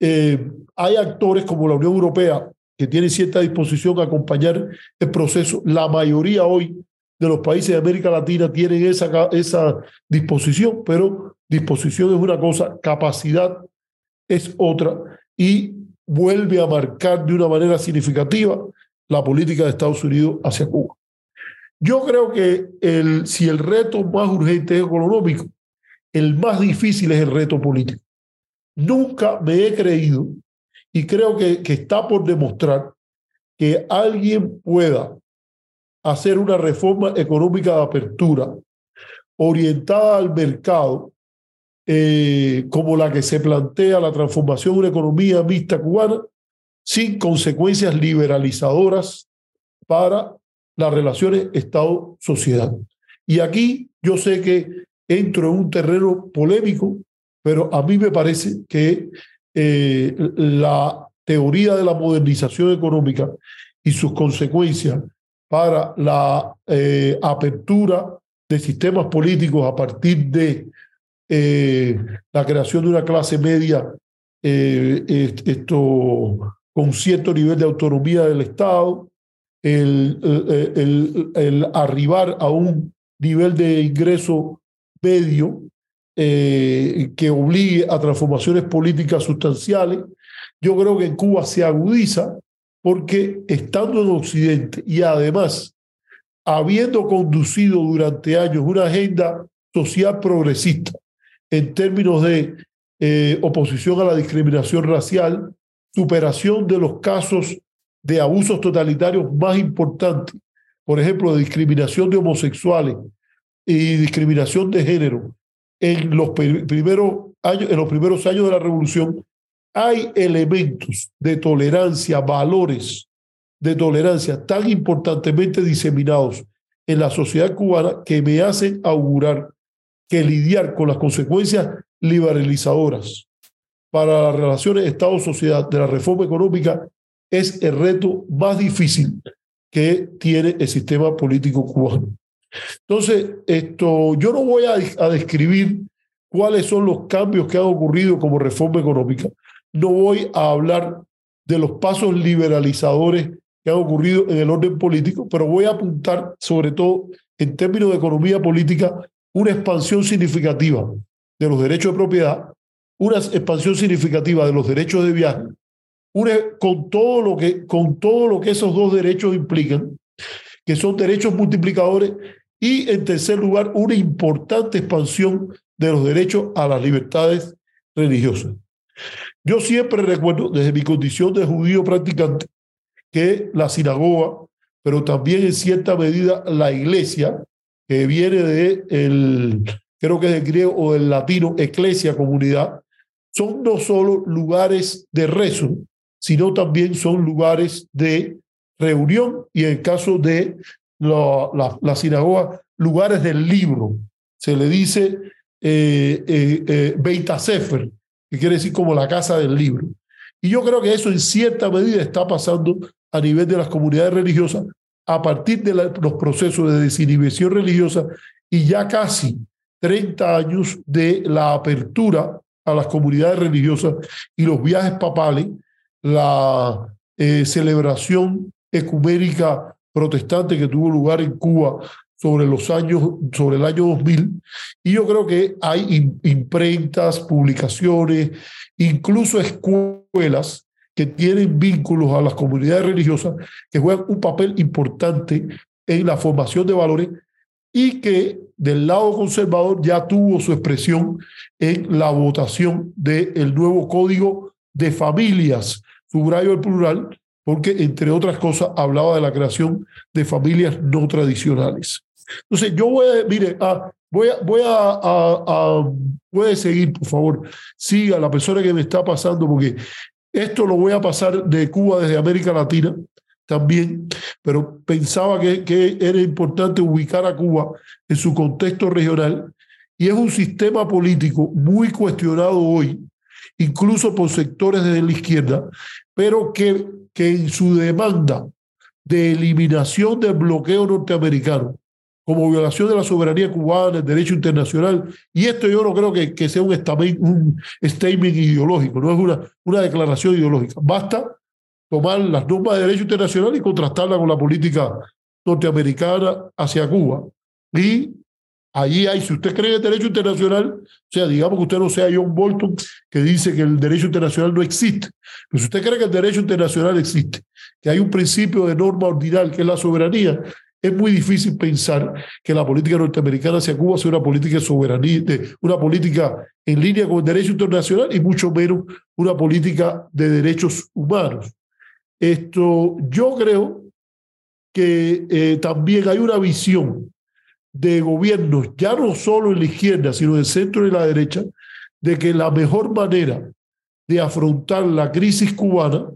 Eh, hay actores como la Unión Europea que tienen cierta disposición a acompañar el proceso. La mayoría hoy de los países de América Latina tienen esa, esa disposición, pero disposición es una cosa, capacidad es otra y vuelve a marcar de una manera significativa la política de Estados Unidos hacia Cuba. Yo creo que el, si el reto más urgente es económico, el más difícil es el reto político. Nunca me he creído y creo que, que está por demostrar que alguien pueda hacer una reforma económica de apertura orientada al mercado, eh, como la que se plantea la transformación de una economía mixta cubana, sin consecuencias liberalizadoras para las relaciones Estado-sociedad. Y aquí yo sé que entro en un terreno polémico pero a mí me parece que eh, la teoría de la modernización económica y sus consecuencias para la eh, apertura de sistemas políticos a partir de eh, la creación de una clase media esto, con cierto nivel de autonomía del Estado, el, el, el arribar a un nivel de ingreso medio eh, que obligue a transformaciones políticas sustanciales. Yo creo que en Cuba se agudiza porque estando en Occidente y además habiendo conducido durante años una agenda social progresista en términos de eh, oposición a la discriminación racial, superación de los casos de abusos totalitarios más importantes, por ejemplo, de discriminación de homosexuales y discriminación de género, en los primeros años, en los primeros años de la revolución, hay elementos de tolerancia, valores de tolerancia tan importantemente diseminados en la sociedad cubana que me hacen augurar que lidiar con las consecuencias liberalizadoras para las relaciones Estado-sociedad de la reforma económica es el reto más difícil que tiene el sistema político cubano. Entonces, esto, yo no voy a, a describir cuáles son los cambios que han ocurrido como reforma económica. No voy a hablar de los pasos liberalizadores que han ocurrido en el orden político, pero voy a apuntar sobre todo en términos de economía política una expansión significativa de los derechos de propiedad, una expansión significativa de los derechos de viaje, una, con, todo lo que, con todo lo que esos dos derechos implican, que son derechos multiplicadores, y en tercer lugar, una importante expansión de los derechos a las libertades religiosas. Yo siempre recuerdo, desde mi condición de judío practicante, que la sinagoga, pero también en cierta medida la iglesia, que viene de creo que del griego o del latino, eclesia, comunidad, son no solo lugares de rezo, sino también son lugares de reunión y en el caso de la, sinagoga, lugares del libro. Se le dice eh, eh, eh, Beita Sefer, que quiere decir como la casa del libro. Y yo creo que eso en cierta medida está pasando a nivel de las comunidades religiosas a partir de los procesos de desinhibición religiosa y ya casi 30 años de la apertura a las comunidades religiosas y los viajes papales, la eh, celebración ecuménica protestante que tuvo lugar en Cuba sobre los años, sobre el año 2000. Y yo creo que hay imprentas, publicaciones, incluso escuelas que tienen vínculos a las comunidades religiosas, que juegan un papel importante en la formación de valores y que del lado conservador ya tuvo su expresión en la votación del nuevo código de familias, subrayo el plural, porque entre otras cosas hablaba de la creación de familias no tradicionales. Entonces, yo voy a, mire, ah, voy, a, voy a, a, seguir, por favor, siga la persona que me está pasando, porque esto lo voy a pasar de Cuba desde América Latina también, pero pensaba que, que era importante ubicar a Cuba en su contexto regional y es un sistema político muy cuestionado hoy, incluso por sectores de la izquierda, pero que, que en su demanda de eliminación del bloqueo norteamericano como violación de la soberanía cubana, el derecho internacional. Y esto yo no creo que, sea un statement, un statement ideológico, no es una, una declaración ideológica. Basta tomar las normas de derecho internacional y contrastarla con la política norteamericana hacia Cuba. Y allí hay, si usted cree en el derecho internacional, o sea, digamos que usted no sea John Bolton, que dice que el derecho internacional no existe, pero si usted cree que el derecho internacional existe, que hay un principio de norma ordinal que es la soberanía, es muy difícil pensar que la política norteamericana hacia Cuba sea una política de soberanía, una política en línea con el derecho internacional y mucho menos una política de derechos humanos. Esto, yo creo que eh, también hay una visión de gobiernos, ya no solo en la izquierda, sino en el centro y la derecha, de que la mejor manera de afrontar la crisis cubana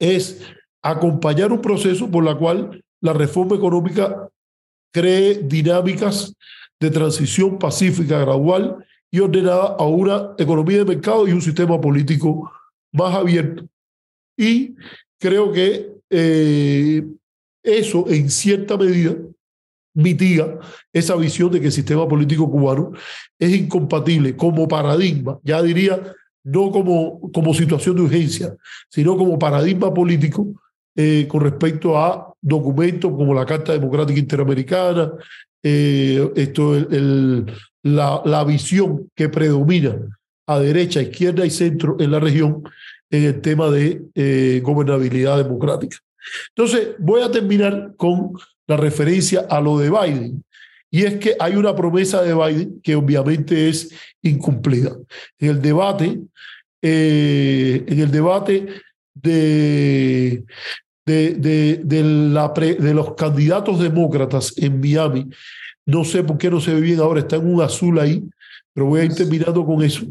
es acompañar un proceso por la cual la reforma económica cree dinámicas de transición pacífica, gradual y ordenada a una economía de mercado y un sistema político más abierto. Y creo que eh, eso en cierta medida mitiga esa visión de que el sistema político cubano es incompatible como paradigma, ya diría, no como, como situación de urgencia, sino como paradigma político eh, con respecto a documentos como la Carta Democrática Interamericana, eh, esto, la, la, visión que predomina a derecha, izquierda y centro en la región en el tema de eh, gobernabilidad democrática. Entonces, voy a terminar con la referencia a lo de Biden. Y es que hay una promesa de Biden que obviamente es incumplida. En el debate, eh, en el debate de, de, de, la de los candidatos demócratas en Miami. No sé por qué no se ve bien ahora, está en un azul ahí, pero voy a ir terminando con eso.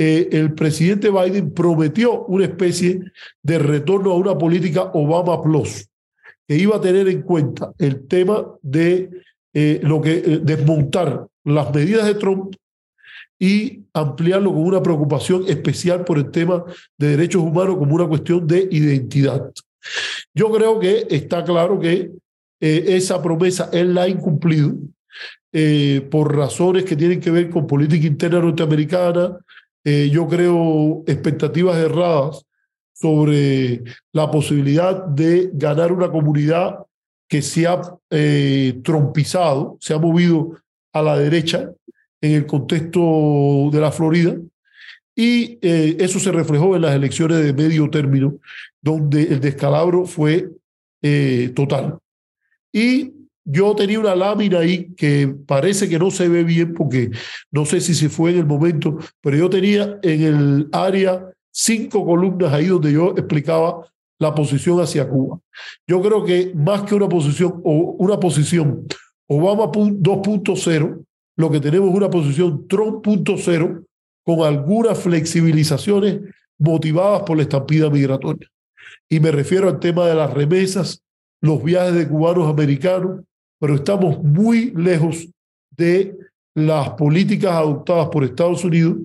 eh, el presidente Biden prometió una especie de retorno a una política Obama Plus, que iba a tener en cuenta el tema de eh, lo que eh, desmontar las medidas de Trump y ampliarlo con una preocupación especial por el tema de derechos humanos como una cuestión de identidad. Yo creo que está claro que eh, esa promesa él la ha incumplido eh, por razones que tienen que ver con política interna norteamericana. Eh, yo creo expectativas erradas sobre la posibilidad de ganar una comunidad que se ha trompizado, se ha movido a la derecha en el contexto de la Florida. Y eso se reflejó en las elecciones de medio término, donde el descalabro fue total. Y yo tenía una lámina ahí que parece que no se ve bien porque no sé si se fue en el momento, pero yo tenía en el área cinco columnas ahí donde yo explicaba la posición hacia Cuba. Yo creo que más que una posición o una posición Obama 2.0, lo que tenemos es una posición Trump 0 con algunas flexibilizaciones motivadas por la estampida migratoria. Y me refiero al tema de las remesas, los viajes de cubanos americanos, pero estamos muy lejos de las políticas adoptadas por Estados Unidos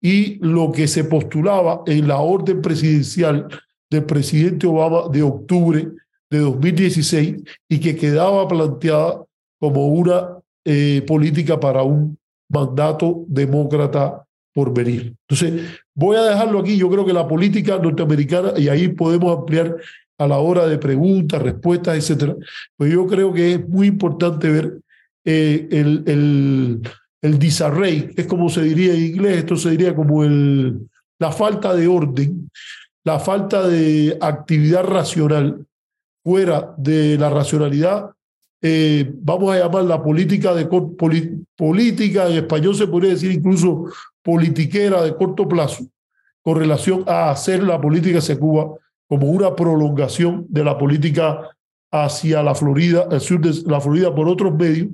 y lo que se postulaba en la orden presidencial del presidente Obama de octubre de 2016 y que quedaba planteada como una eh, política para un mandato demócrata por venir. Entonces, voy a dejarlo aquí. Yo creo que la política norteamericana, y ahí podemos ampliar a la hora de preguntas, respuestas, etcétera, pues yo creo que es muy importante ver eh, el, el, el disarray, es como se diría en inglés, esto se diría como el, la falta de orden, la falta de actividad racional fuera de la racionalidad, eh, vamos a llamar la política de política, en español se podría decir incluso politiquera de corto plazo, con relación a hacer la política hacia Cuba como una prolongación de la política hacia la Florida, el sur de la Florida por otros medios,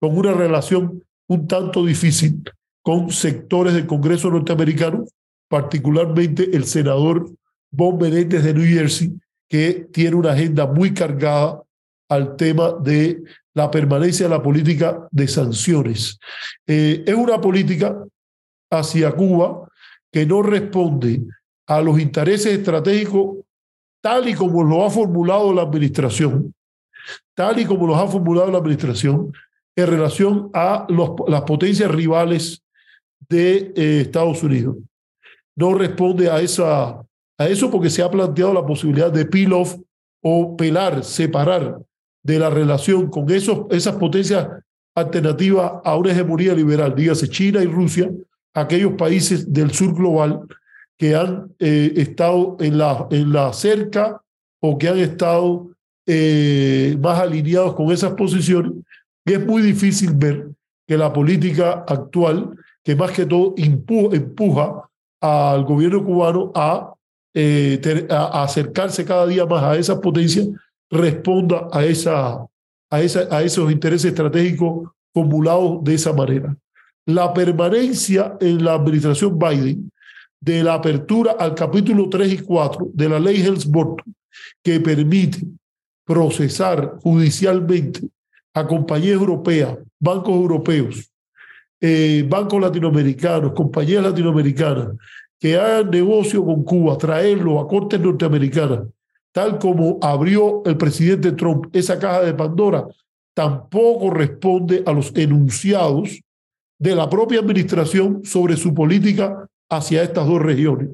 con una relación un tanto difícil con sectores del Congreso norteamericano, particularmente el senador Bob Menéndez de New Jersey, que tiene una agenda muy cargada al tema de la permanencia de la política de sanciones. Eh, es una política hacia Cuba que no responde a los intereses estratégicos tal y como lo ha formulado la administración, tal y como lo ha formulado la administración en relación a los, las potencias rivales de eh, Estados Unidos. No responde a, esa, a eso porque se ha planteado la posibilidad de peel-off o pelar, separar de la relación con esos, esas potencias alternativas a una hegemonía liberal, dígase China y Rusia, aquellos países del sur global que han eh, estado en la, en la cerca o que han estado eh, más alineados con esas posiciones. Y es muy difícil ver que la política actual, que más que todo empuja, al gobierno cubano a, eh, a, acercarse cada día más a esas potencias, responda a, esa, a, esa, a esos intereses estratégicos formulados de esa manera. La permanencia en la administración Biden de la apertura al capítulo 3 y 4 de la ley Helms-Burton, que permite procesar judicialmente a compañías europeas, bancos europeos, eh, bancos latinoamericanos, compañías latinoamericanas que hagan negocio con Cuba, traerlo a cortes norteamericanas, tal como abrió el presidente Trump esa caja de Pandora, tampoco responde a los enunciados de la propia administración sobre su política hacia estas dos regiones.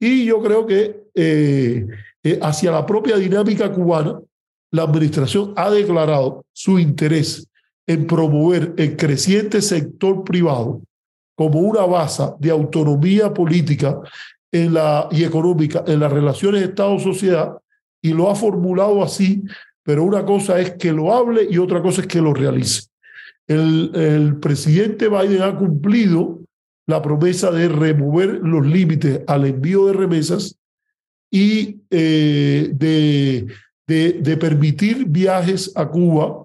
Y yo creo que eh, eh, hacia la propia dinámica cubana, la administración ha declarado su interés en promover el creciente sector privado como una base de autonomía política en la, y económica en las relaciones Estado-sociedad y lo ha formulado así, pero una cosa es que lo hable y otra cosa es que lo realice. El, el presidente Biden ha cumplido la promesa de remover los límites al envío de remesas y eh, de, de, de, permitir viajes a Cuba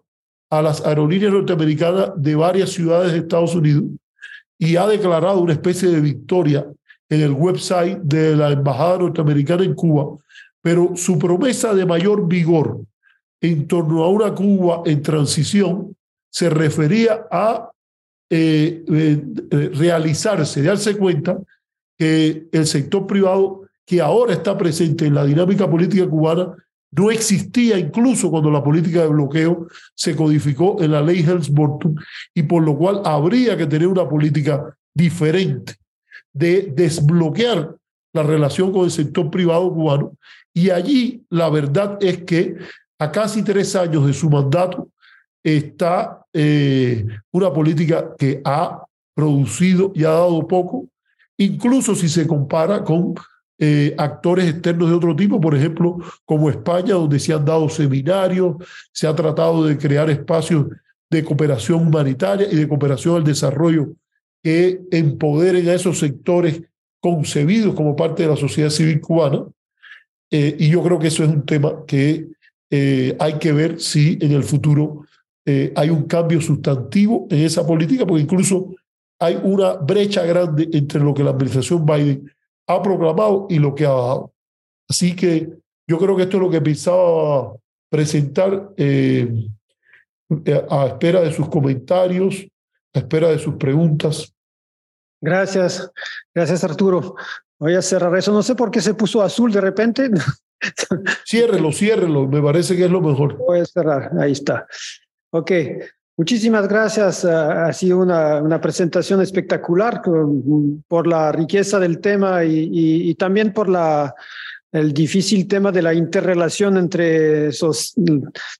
a las aerolíneas norteamericanas de varias ciudades de Estados Unidos y ha declarado una especie de victoria en el website de la Embajada Norteamericana en Cuba, pero su promesa de mayor vigor en torno a una Cuba en transición se refería a eh, eh, realizarse, darse cuenta que el sector privado que ahora está presente en la dinámica política cubana no existía incluso cuando la política de bloqueo se codificó en la ley Helms-Burton y por lo cual habría que tener una política diferente de desbloquear la relación con el sector privado cubano. Y allí la verdad es que a casi tres años de su mandato está eh, una política que ha producido y ha dado poco, incluso si se compara con eh, actores externos de otro tipo, por ejemplo, como España, donde se han dado seminarios, se ha tratado de crear espacios de cooperación humanitaria y de cooperación al desarrollo que empoderen a esos sectores concebidos como parte de la sociedad civil cubana. Eh, y yo creo que eso es un tema que eh, hay que ver si en el futuro hay un cambio sustantivo en esa política, porque incluso hay una brecha grande entre lo que la administración Biden ha proclamado y lo que ha dado. Así que yo creo que esto es lo que pensaba presentar eh, a espera de sus comentarios, a espera de sus preguntas. Gracias, gracias Arturo. Voy a cerrar eso. No sé por qué se puso azul de repente. ciérrelo, ciérrelo. Me parece que es lo mejor. Voy a cerrar. Ahí está. Ok. Muchísimas gracias. Ha sido una, una presentación espectacular por la riqueza del tema y, también por la, el difícil tema de la interrelación entre esos,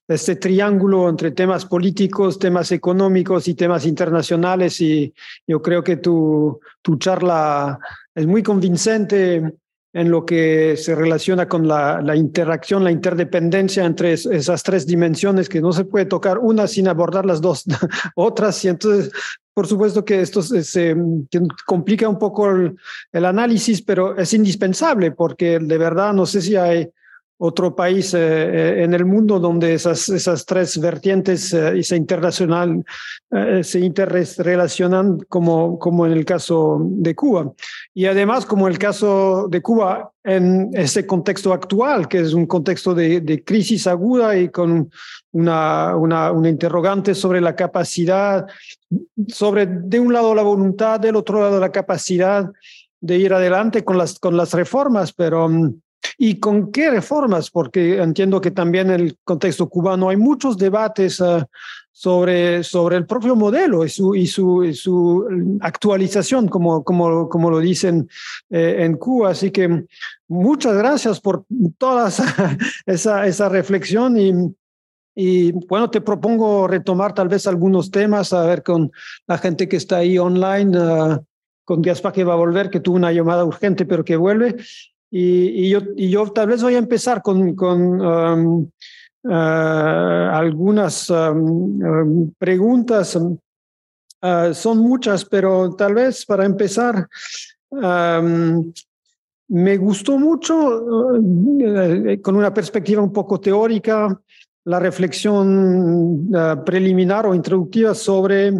este triángulo entre temas políticos, temas económicos y temas internacionales. Y yo creo que tu, tu charla es muy convincente en lo que se relaciona con la, interacción, la interdependencia entre esas tres dimensiones que no se puede tocar una sin abordar las dos otras. Y entonces, por supuesto que esto se, complica un poco el, análisis, pero es indispensable porque de verdad no sé si hay otro país eh, eh, en el mundo donde esas, esas tres vertientes eh, se internacional se interrelacionan como, como en el caso de Cuba. Y además como el caso de Cuba en ese contexto actual, que es un contexto de, de crisis aguda y con una, una, una, interrogante sobre la capacidad, sobre de un lado la voluntad, del otro lado la capacidad de ir adelante con las, con las reformas, pero mm, ¿Y con qué reformas? Porque entiendo que también en el contexto cubano hay muchos debates uh, sobre, sobre el propio modelo y su, y su, y su actualización, como, como, como lo dicen eh, en Cuba. Así que muchas gracias por toda esa, esa reflexión y, y bueno, te propongo retomar tal vez algunos temas, a ver con la gente que está ahí online, uh, con Gaspar que va a volver, que tuvo una llamada urgente, pero que vuelve. Y, yo, y yo tal vez voy a empezar con, con um, uh, algunas um, um, preguntas. Uh, son muchas, pero tal vez para empezar, me gustó mucho, uh, con una perspectiva un poco teórica, la reflexión preliminar o introductiva sobre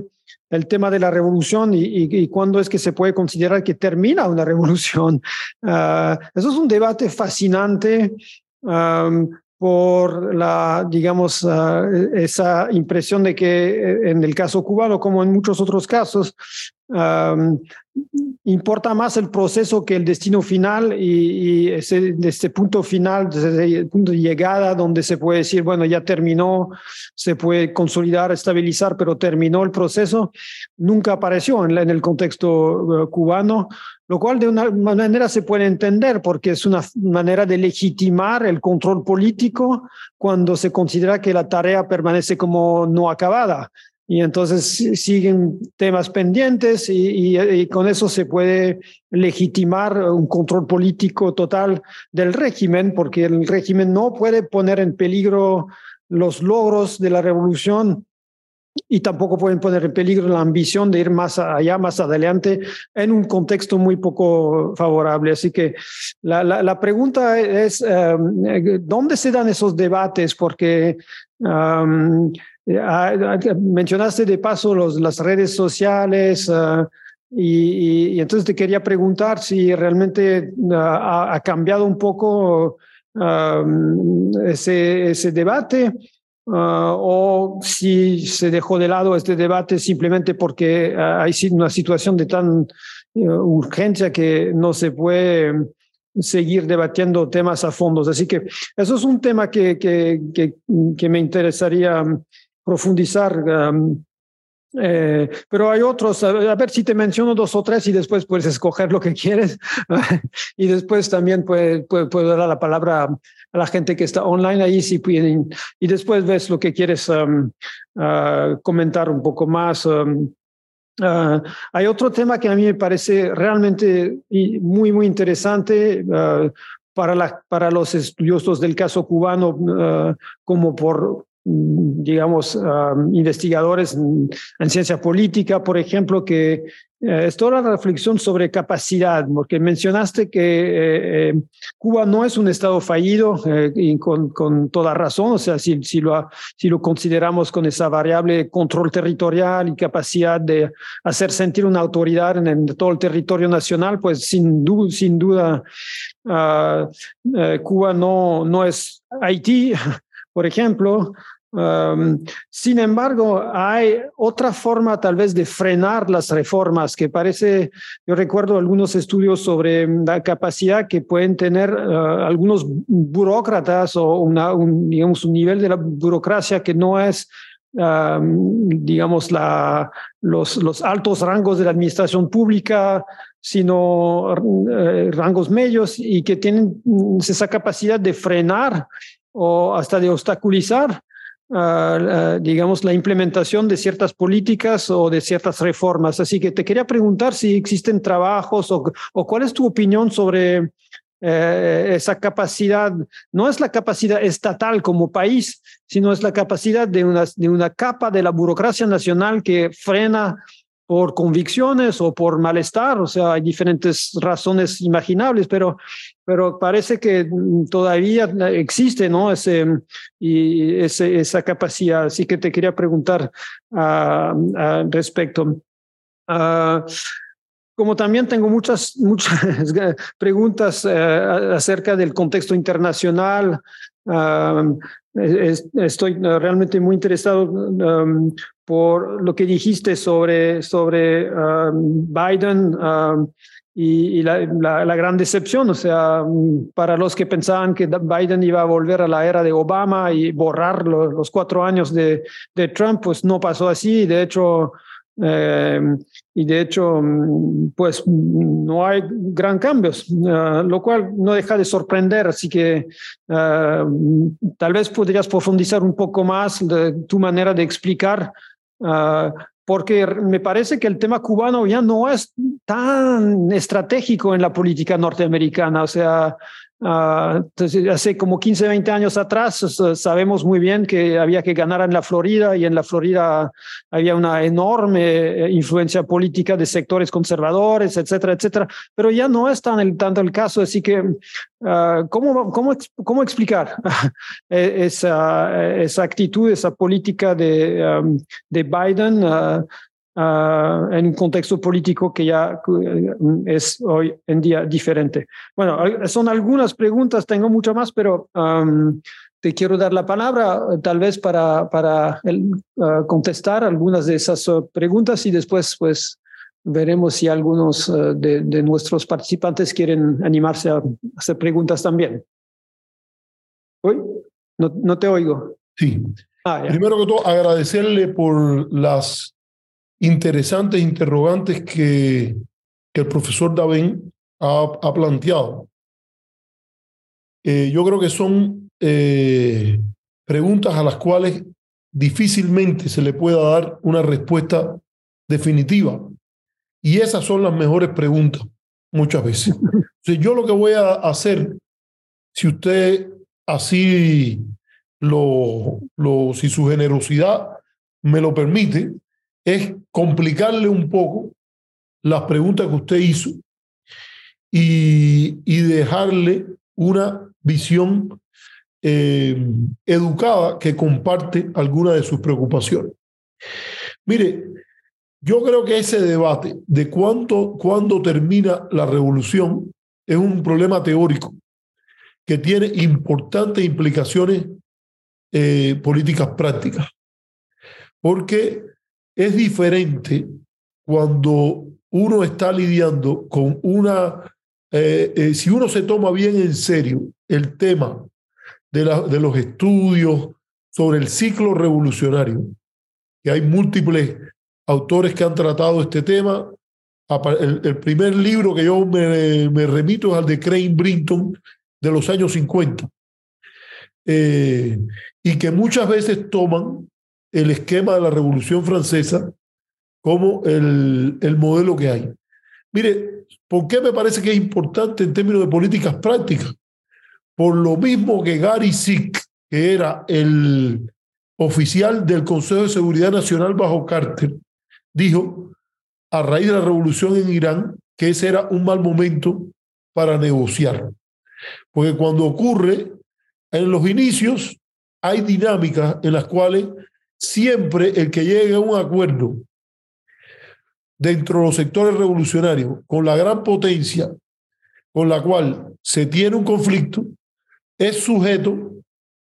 el tema de la revolución y, y, cuándo es que se puede considerar que termina una revolución. Uh, eso es un debate fascinante um, por la, digamos, uh, esa impresión de que eh, en el caso cubano, como en muchos otros casos, um, importa más el proceso que el destino final y, y ese, este punto final, desde el punto de llegada, donde se puede decir, bueno, ya terminó, se puede consolidar, estabilizar, pero terminó el proceso, nunca apareció en, en el contexto uh, cubano, lo cual de una manera se puede entender porque es una manera de legitimar el control político cuando se considera que la tarea permanece como no acabada. Y entonces siguen temas pendientes y, con eso se puede legitimar un control político total del régimen, porque el régimen no puede poner en peligro los logros de la revolución y tampoco pueden poner en peligro la ambición de ir más allá, más adelante, en un contexto muy poco favorable. Así que la, la, pregunta es, um, ¿dónde se dan esos debates? Porque um, mencionaste de paso los, las redes sociales, ah, y, entonces te quería preguntar si realmente ha, cambiado un poco ese, ese debate Ah, o si se dejó de lado este debate simplemente porque hay una situación de tan eh, urgencia que no se puede seguir debatiendo temas a fondos. Así que eso es un tema que, que, que, me interesaría profundizar. Eh, pero hay otros, a ver si te menciono dos o tres y después puedes escoger lo que quieres. y después también puedo, puedo, dar la palabra a la gente que está online ahí si pueden. Y después ves lo que quieres um, uh, comentar un poco más. Um, uh, hay otro tema que a mí me parece realmente muy, muy interesante uh, para, la, para los estudiosos del caso cubano, como por Mm, digamos, investigadores en, ciencia política, por ejemplo, que eh, es toda la reflexión sobre capacidad, porque mencionaste que eh, eh, Cuba no es un Estado fallido y con, con, toda razón, o sea, si, si, lo, si lo consideramos con esa variable control territorial y capacidad de hacer sentir una autoridad en, todo el territorio nacional, pues sin, sin duda ah, Cuba no, no es Haití por ejemplo. sin embargo, hay otra forma tal vez de frenar las reformas que parece, yo recuerdo algunos estudios sobre la capacidad que pueden tener uh, algunos burócratas o una, un, digamos, un nivel de la burocracia que no es digamos, la, los, altos rangos de la administración pública, sino uh, rangos medios y que tienen esa capacidad de frenar o hasta de obstaculizar, uh, digamos, la implementación de ciertas políticas o de ciertas reformas. Así que te quería preguntar si existen trabajos o, o cuál es tu opinión sobre eh, esa capacidad, no es la capacidad estatal como país, sino es la capacidad de una, de una capa de la burocracia nacional que frena por convicciones o por malestar, o sea, hay diferentes razones imaginables, pero, pero parece que todavía existe, ¿no? Esa capacidad. Así que te quería preguntar al respecto. Uh, como también tengo muchas, muchas preguntas eh, acerca del contexto internacional, estoy realmente muy interesado por lo que dijiste sobre, sobre Biden y, la, la, gran decepción. O sea, para los que pensaban que Biden iba a volver a la era de Obama y borrar los, cuatro años de, de Trump, pues no pasó así. De hecho, eh, y de hecho, mm, pues no hay gran cambios, eh, lo cual no deja de sorprender. Así que eh, tal vez podrías profundizar un poco más de tu manera de explicar, porque me parece que el tema cubano ya no es tan estratégico en la política norteamericana. O sea, Uh, hace como 15, 20 años atrás sabemos muy bien que había que ganar en la Florida y en la Florida había una enorme eh, influencia política de sectores conservadores, etcétera, etcétera, pero ya no es tan el, tanto el caso, así que uh, ¿cómo, cómo, cómo explicar e, esa, esa actitud, esa política de, um, de Biden? Uh, Uh, en un contexto político que ya eh, es hoy en día diferente. Bueno, son algunas preguntas, tengo mucho más, pero um, te quiero dar la palabra tal vez para, para el, uh, contestar algunas de esas uh, preguntas y después pues veremos si algunos de, de, nuestros participantes quieren animarse a hacer preguntas también. ¿Hoy? No, no te oigo. Sí. Ah, Primero que todo, agradecerle por las interesantes interrogantes que, que el profesor Davén ha, ha planteado. Eh, yo creo que son eh, preguntas a las cuales difícilmente se le pueda dar una respuesta definitiva. Y esas son las mejores preguntas muchas veces. yo lo que voy a hacer, si usted así lo, lo, si su generosidad me lo permite, es complicarle un poco las preguntas que usted hizo y, y dejarle una visión eh, educada que comparte alguna de sus preocupaciones. Mire, Yo creo que ese debate de cuánto, cuándo termina la revolución es un problema teórico que tiene importantes implicaciones eh, políticas prácticas. Porque es diferente cuando uno está lidiando con una, eh, eh, si uno se toma bien en serio el tema de, la, de los estudios sobre el ciclo revolucionario, que hay múltiples autores que han tratado este tema. El, primer libro que yo me, me, remito es al de Crane Brinton de los años 50, eh, y que muchas veces toman el esquema de la Revolución Francesa como el, el modelo que hay. Mire, ¿por qué me parece que es importante en términos de políticas prácticas? Por lo mismo que Gary Sick, que era el oficial del Consejo de Seguridad Nacional bajo Carter, dijo a raíz de la revolución en Irán que ese era un mal momento para negociar. Porque cuando ocurre en los inicios, hay dinámicas en las cuales siempre el que llegue a un acuerdo dentro de los sectores revolucionarios con la gran potencia con la cual se tiene un conflicto es sujeto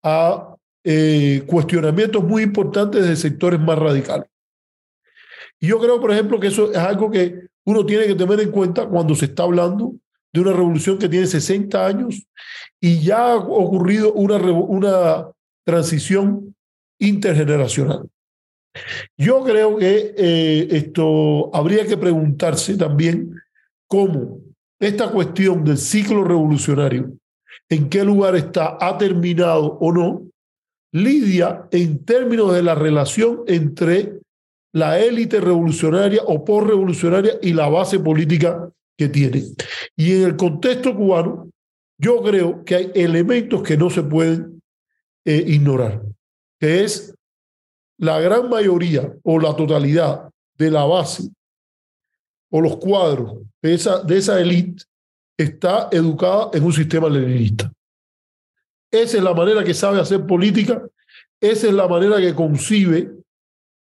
a eh, cuestionamientos muy importantes de sectores más radicales. Y yo creo, por ejemplo, que eso es algo que uno tiene que tener en cuenta cuando se está hablando de una revolución que tiene 60 años y ya ha ocurrido una, una transición intergeneracional. Yo creo que eh, esto habría que preguntarse también cómo esta cuestión del ciclo revolucionario, en qué lugar está, ha terminado o no, lidia en términos de la relación entre la élite revolucionaria o postrevolucionaria y la base política que tiene. Y en el contexto cubano, yo creo que hay elementos que no se pueden eh, ignorar, que es la gran mayoría o la totalidad de la base o los cuadros de esa, de esa élite está educada en un sistema leninista. Esa es la manera que sabe hacer política, esa es la manera que concibe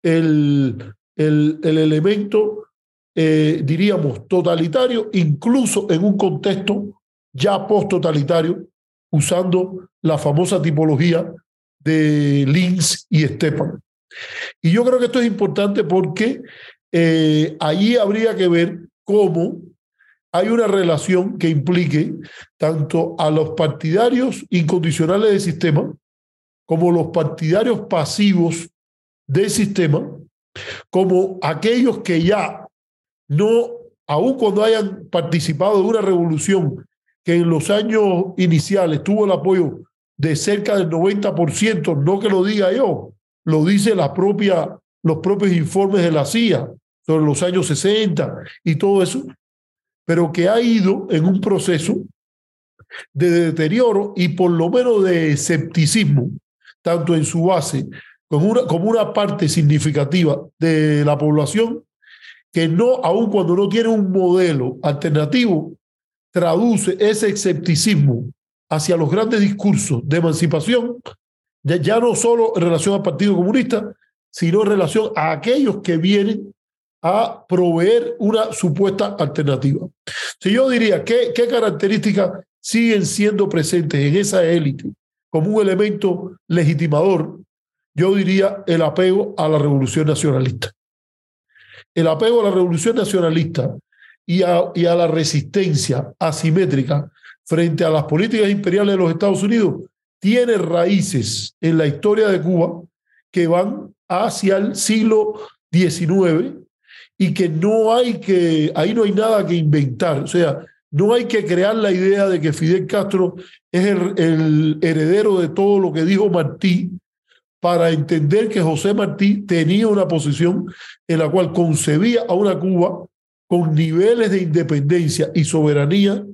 el, el, el elemento, eh, diríamos, totalitario, incluso en un contexto ya post-totalitario, usando la famosa tipología de Linz y Stepan. Y yo creo que esto es importante porque eh, allí habría que ver cómo hay una relación que implique tanto a los partidarios incondicionales del sistema como los partidarios pasivos del sistema, como aquellos que ya no, aun cuando hayan participado de una revolución que en los años iniciales tuvo el apoyo de cerca del 90%, no que lo diga yo, lo dice la propia, los propios informes de la CIA sobre los años 60 y todo eso, pero que ha ido en un proceso de deterioro y por lo menos de escepticismo, tanto en su base como una, como una parte significativa de la población, que no, aun cuando no tiene un modelo alternativo, traduce ese escepticismo hacia los grandes discursos de emancipación, ya, no solo en relación al Partido Comunista, sino en relación a aquellos que vienen a proveer una supuesta alternativa. Si yo diría, ¿qué, qué características siguen siendo presentes en esa élite como un elemento legitimador? Yo diría el apego a la revolución nacionalista. El apego a la revolución nacionalista y a, y a la resistencia asimétrica frente a las políticas imperiales de los Estados Unidos tiene raíces en la historia de Cuba que van hacia el siglo XIX y que no hay que, ahí no hay nada que inventar. O sea, no hay que crear la idea de que Fidel Castro es el, heredero de todo lo que dijo Martí para entender que José Martí tenía una posición en la cual concebía a una Cuba con niveles de independencia y soberanía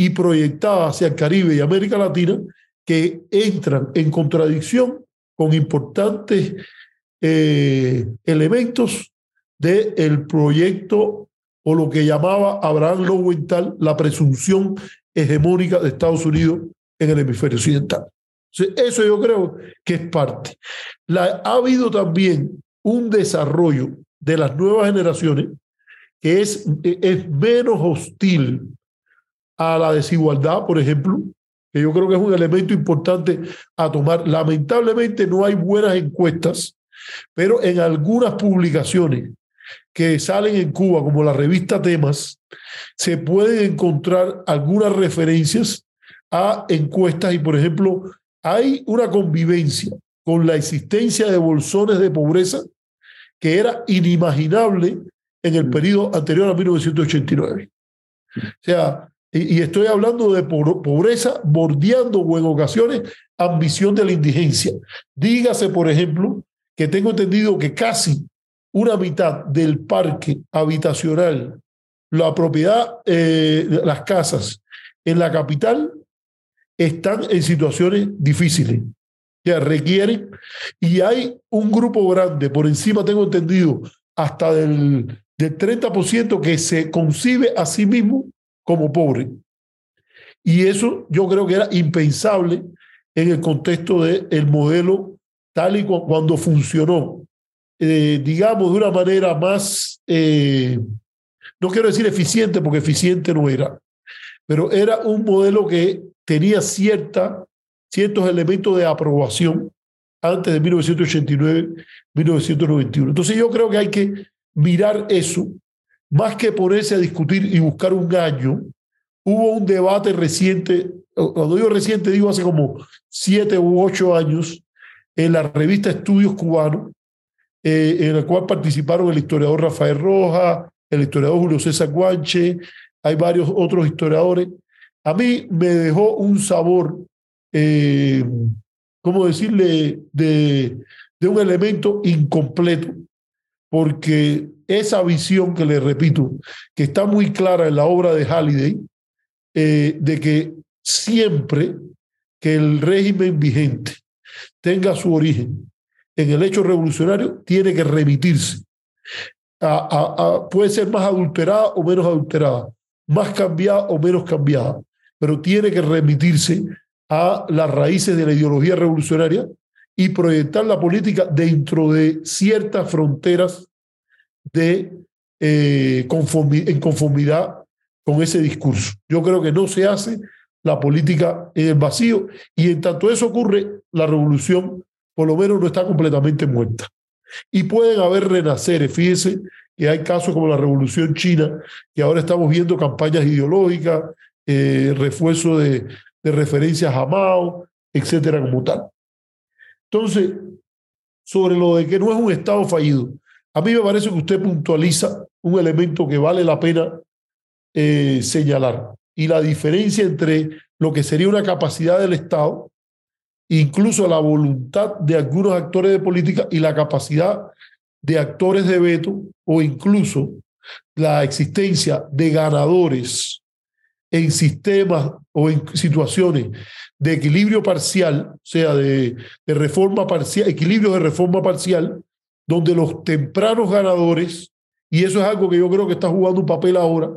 y proyectada hacia el Caribe y América Latina que entran en contradicción con importantes eh, elementos del proyecto o lo que llamaba Abraham Lowenthal la presunción hegemónica de Estados Unidos en el hemisferio occidental. Eso yo creo que es parte. Ha habido también un desarrollo de las nuevas generaciones que es, es menos hostil a la desigualdad, por ejemplo, que yo creo que es un elemento importante a tomar. Lamentablemente no hay buenas encuestas, pero en algunas publicaciones que salen en Cuba, como la revista Temas, se pueden encontrar algunas referencias a encuestas y, por ejemplo, hay una convivencia con la existencia de bolsones de pobreza que era inimaginable en el periodo anterior a 1989. O sea, y, estoy hablando de pobreza bordeando o en ocasiones ambición de la indigencia. Dígase, por ejemplo, que tengo entendido que casi una mitad del parque habitacional, la propiedad, eh, las casas en la capital están en situaciones difíciles, que requieren, y hay un grupo grande, por encima tengo entendido, hasta del, del 30% que se concibe a sí mismo como pobre. Y eso yo creo que era impensable en el contexto del modelo tal y cuando funcionó, eh, digamos, de una manera más, eh, no quiero decir eficiente, porque eficiente no era, pero era un modelo que tenía cierta, ciertos elementos de aprobación antes de 1989, 1991. Entonces yo creo que hay que mirar eso más que ponerse a discutir y buscar un año, hubo un debate reciente, cuando digo reciente digo hace como siete u ocho años, en la revista Estudios Cubanos, eh, en la cual participaron el historiador Rafael Roja, el historiador Julio César Guanche, hay varios otros historiadores. A mí me dejó un sabor, eh, ¿cómo decirle?, de, de un elemento incompleto, porque esa visión que le repito, que está muy clara en la obra de Halliday, eh, de que siempre que el régimen vigente tenga su origen en el hecho revolucionario, tiene que remitirse. Puede ser más adulterada o menos adulterada, más cambiada o menos cambiada, pero tiene que remitirse a las raíces de la ideología revolucionaria y proyectar la política dentro de ciertas fronteras de eh, en conformidad con ese discurso. Yo creo que no se hace la política en el vacío y en tanto eso ocurre, la revolución por lo menos no está completamente muerta. Y pueden haber renaceres. Fíjense que hay casos como la revolución china, que ahora estamos viendo campañas ideológicas, eh, refuerzo de, de referencias a Mao, etcétera, como tal. Entonces, sobre lo de que no es un Estado fallido, a mí me parece que usted puntualiza un elemento que vale la pena eh, señalar. Y la diferencia entre lo que sería una capacidad del Estado, incluso la voluntad de algunos actores de política y la capacidad de actores de veto o incluso la existencia de ganadores en sistemas o en situaciones de equilibrio parcial, o sea, de, reforma parcial, equilibrio de reforma parcial, donde los tempranos ganadores, y eso es algo que yo creo que está jugando un papel ahora,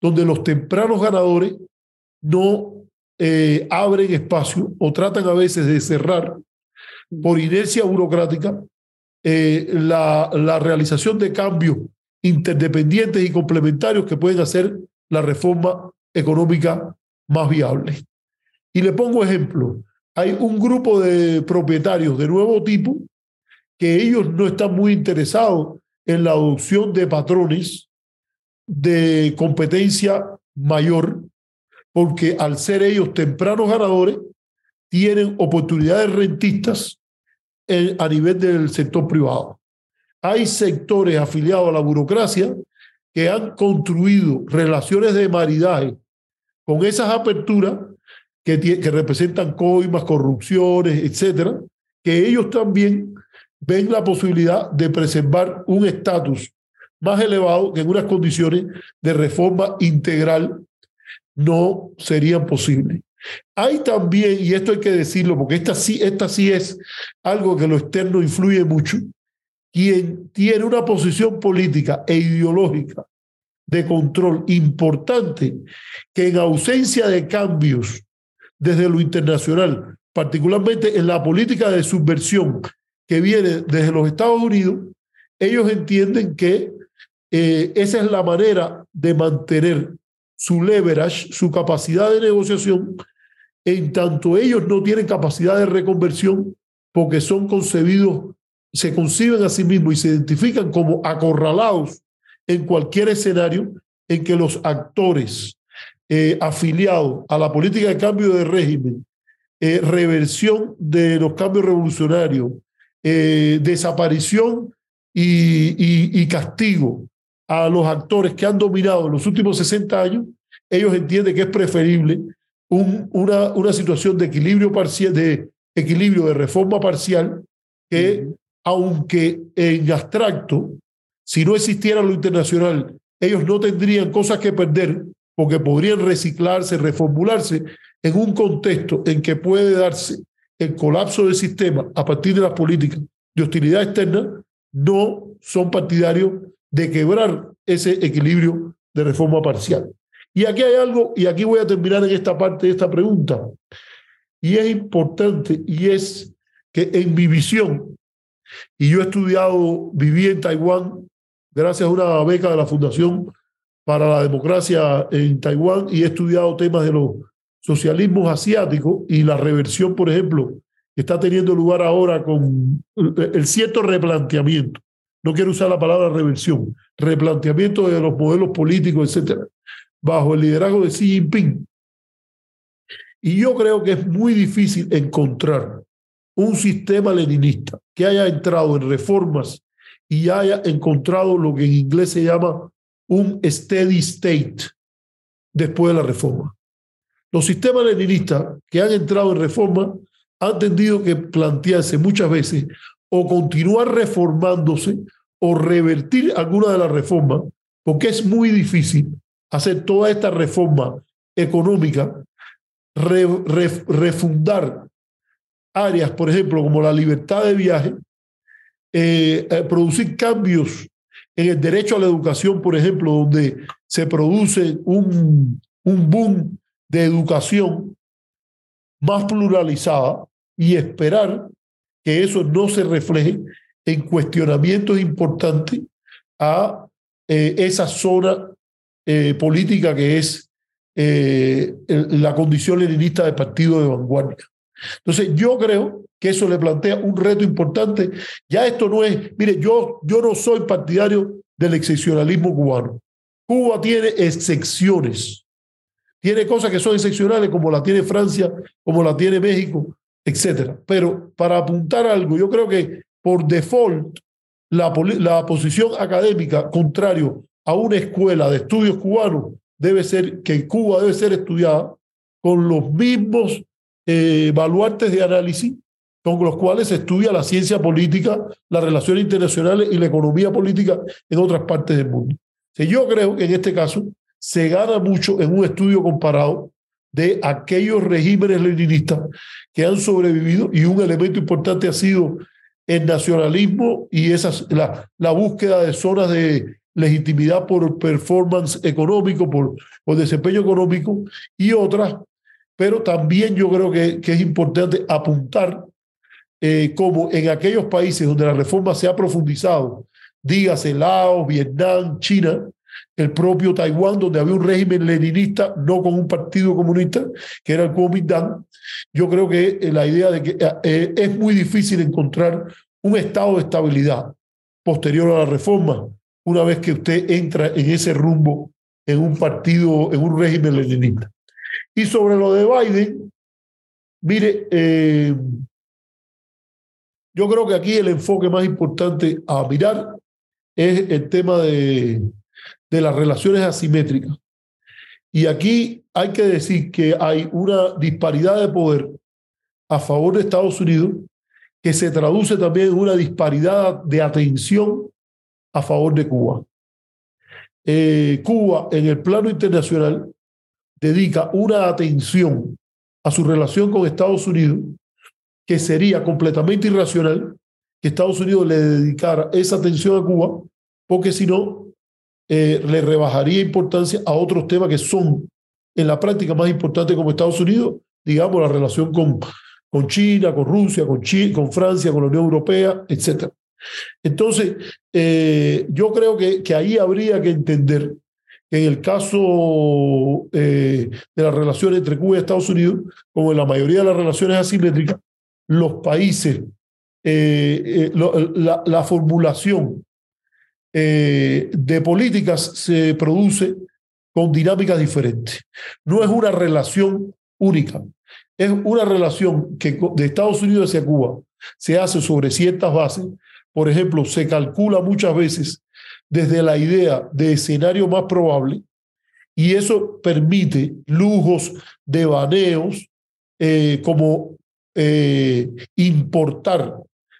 donde los tempranos ganadores no eh, abren espacio o tratan a veces de cerrar por inercia burocrática eh, la, la realización de cambios interdependientes y complementarios que pueden hacer la reforma económica más viable. Y le pongo ejemplo. Hay un grupo de propietarios de nuevo tipo que ellos no están muy interesados en la adopción de patrones de competencia mayor, porque al ser ellos tempranos ganadores, tienen oportunidades rentistas a nivel del sector privado. Hay sectores afiliados a la burocracia que han construido relaciones de maridaje con esas aperturas que, representan coimas, corrupciones, etcétera, que ellos también ven la posibilidad de preservar un estatus más elevado que en unas condiciones de reforma integral no serían posibles. Hay también, y esto hay que decirlo, porque esta sí, esta sí es algo que lo externo influye mucho, quien tiene una posición política e ideológica de control importante, que en ausencia de cambios desde lo internacional, particularmente en la política de subversión que viene desde los Estados Unidos, ellos entienden que eh, esa es la manera de mantener su leverage, su capacidad de negociación, en tanto ellos no tienen capacidad de reconversión porque son concebidos, se conciben a sí mismos y se identifican como acorralados en cualquier escenario en que los actores eh, afiliados a la política de cambio de régimen, eh, reversión de los cambios revolucionarios, eh, desaparición y, y, castigo a los actores que han dominado en los últimos 60 años, ellos entienden que es preferible un, una, una situación de equilibrio parcial, de equilibrio de reforma parcial, que aunque en abstracto, si no existiera lo internacional, ellos no tendrían cosas que perder porque podrían reciclarse, reformularse en un contexto en que puede darse el colapso del sistema a partir de las políticas de hostilidad externa, no son partidarios de quebrar ese equilibrio de reforma parcial. Y aquí hay algo, y aquí voy a terminar en esta parte de esta pregunta, y es importante, y es que en mi visión, y yo he estudiado, viví en Taiwán gracias a una beca de la Fundación para la Democracia en Taiwán y he estudiado temas de los socialismos asiáticos y la reversión, por ejemplo, que está teniendo lugar ahora con el cierto replanteamiento. No quiero usar la palabra reversión, replanteamiento de los modelos políticos, etcétera, bajo el liderazgo de Xi Jinping. Y yo creo que es muy difícil encontrar un sistema leninista que haya entrado en reformas y haya encontrado lo que en inglés se llama un steady state después de la reforma. Los sistemas leninistas que han entrado en reforma han tenido que plantearse muchas veces o continuar reformándose o revertir alguna de las reformas, porque es muy difícil hacer toda esta reforma económica, refundar áreas, por ejemplo, como la libertad de viaje, eh, eh, producir cambios en el derecho a la educación, por ejemplo, donde se produce un, un boom de educación más pluralizada y esperar que eso no se refleje en cuestionamientos importantes a eh, esa zona política que es la condición leninista del partido de vanguardia. Entonces, yo creo que eso le plantea un reto importante. Ya esto no es, mire, yo, yo no soy partidario del excepcionalismo cubano. Cuba tiene excepciones. Tiene cosas que son excepcionales, como la tiene Francia, como la tiene México, etc. Pero para apuntar algo, yo creo que por default, la, la posición académica contrario a una escuela de estudios cubanos debe ser que Cuba debe ser estudiada con los mismos eh, de análisis con los cuales se estudia la ciencia política, las relaciones internacionales y la economía política en otras partes del mundo. yo creo que en este caso se gana mucho en un estudio comparado de aquellos regímenes leninistas que han sobrevivido y un elemento importante ha sido el nacionalismo y esas, la, la búsqueda de zonas de legitimidad por performance económico, por, por desempeño económico y otras, pero también yo creo que, es importante apuntar eh, como en aquellos países donde la reforma se ha profundizado, dígase Laos, Vietnam, China, el propio Taiwán, donde había un régimen leninista, no con un partido comunista, que era el Kuomintang, yo creo que eh, la idea de que eh, es muy difícil encontrar un estado de estabilidad posterior a la reforma, una vez que usted entra en ese rumbo en un partido, en un régimen leninista. Y sobre lo de Biden, mire, eh, yo creo que aquí el enfoque más importante a mirar es el tema de, de las relaciones asimétricas. Y aquí hay que decir que hay una disparidad de poder a favor de Estados Unidos que se traduce también en una disparidad de atención a favor de Cuba. Eh, Cuba en el plano internacional dedica una atención a su relación con Estados Unidos que sería completamente irracional que Estados Unidos le dedicara esa atención a Cuba, porque si no, eh, le rebajaría importancia a otros temas que son en la práctica más importantes como Estados Unidos, digamos, la relación con, con China, con Rusia, con, con Francia, con la Unión Europea, etc. Entonces, eh, yo creo que, ahí habría que entender en el caso eh, de las relaciones entre Cuba y Estados Unidos, como en la mayoría de las relaciones asimétricas, los países, eh, la, la, formulación de políticas se produce con dinámicas diferentes. No es una relación única, es una relación que de Estados Unidos hacia Cuba se hace sobre ciertas bases. Por ejemplo, se calcula muchas veces desde la idea de escenario más probable y eso permite lujos, devaneos, eh, como eh, importar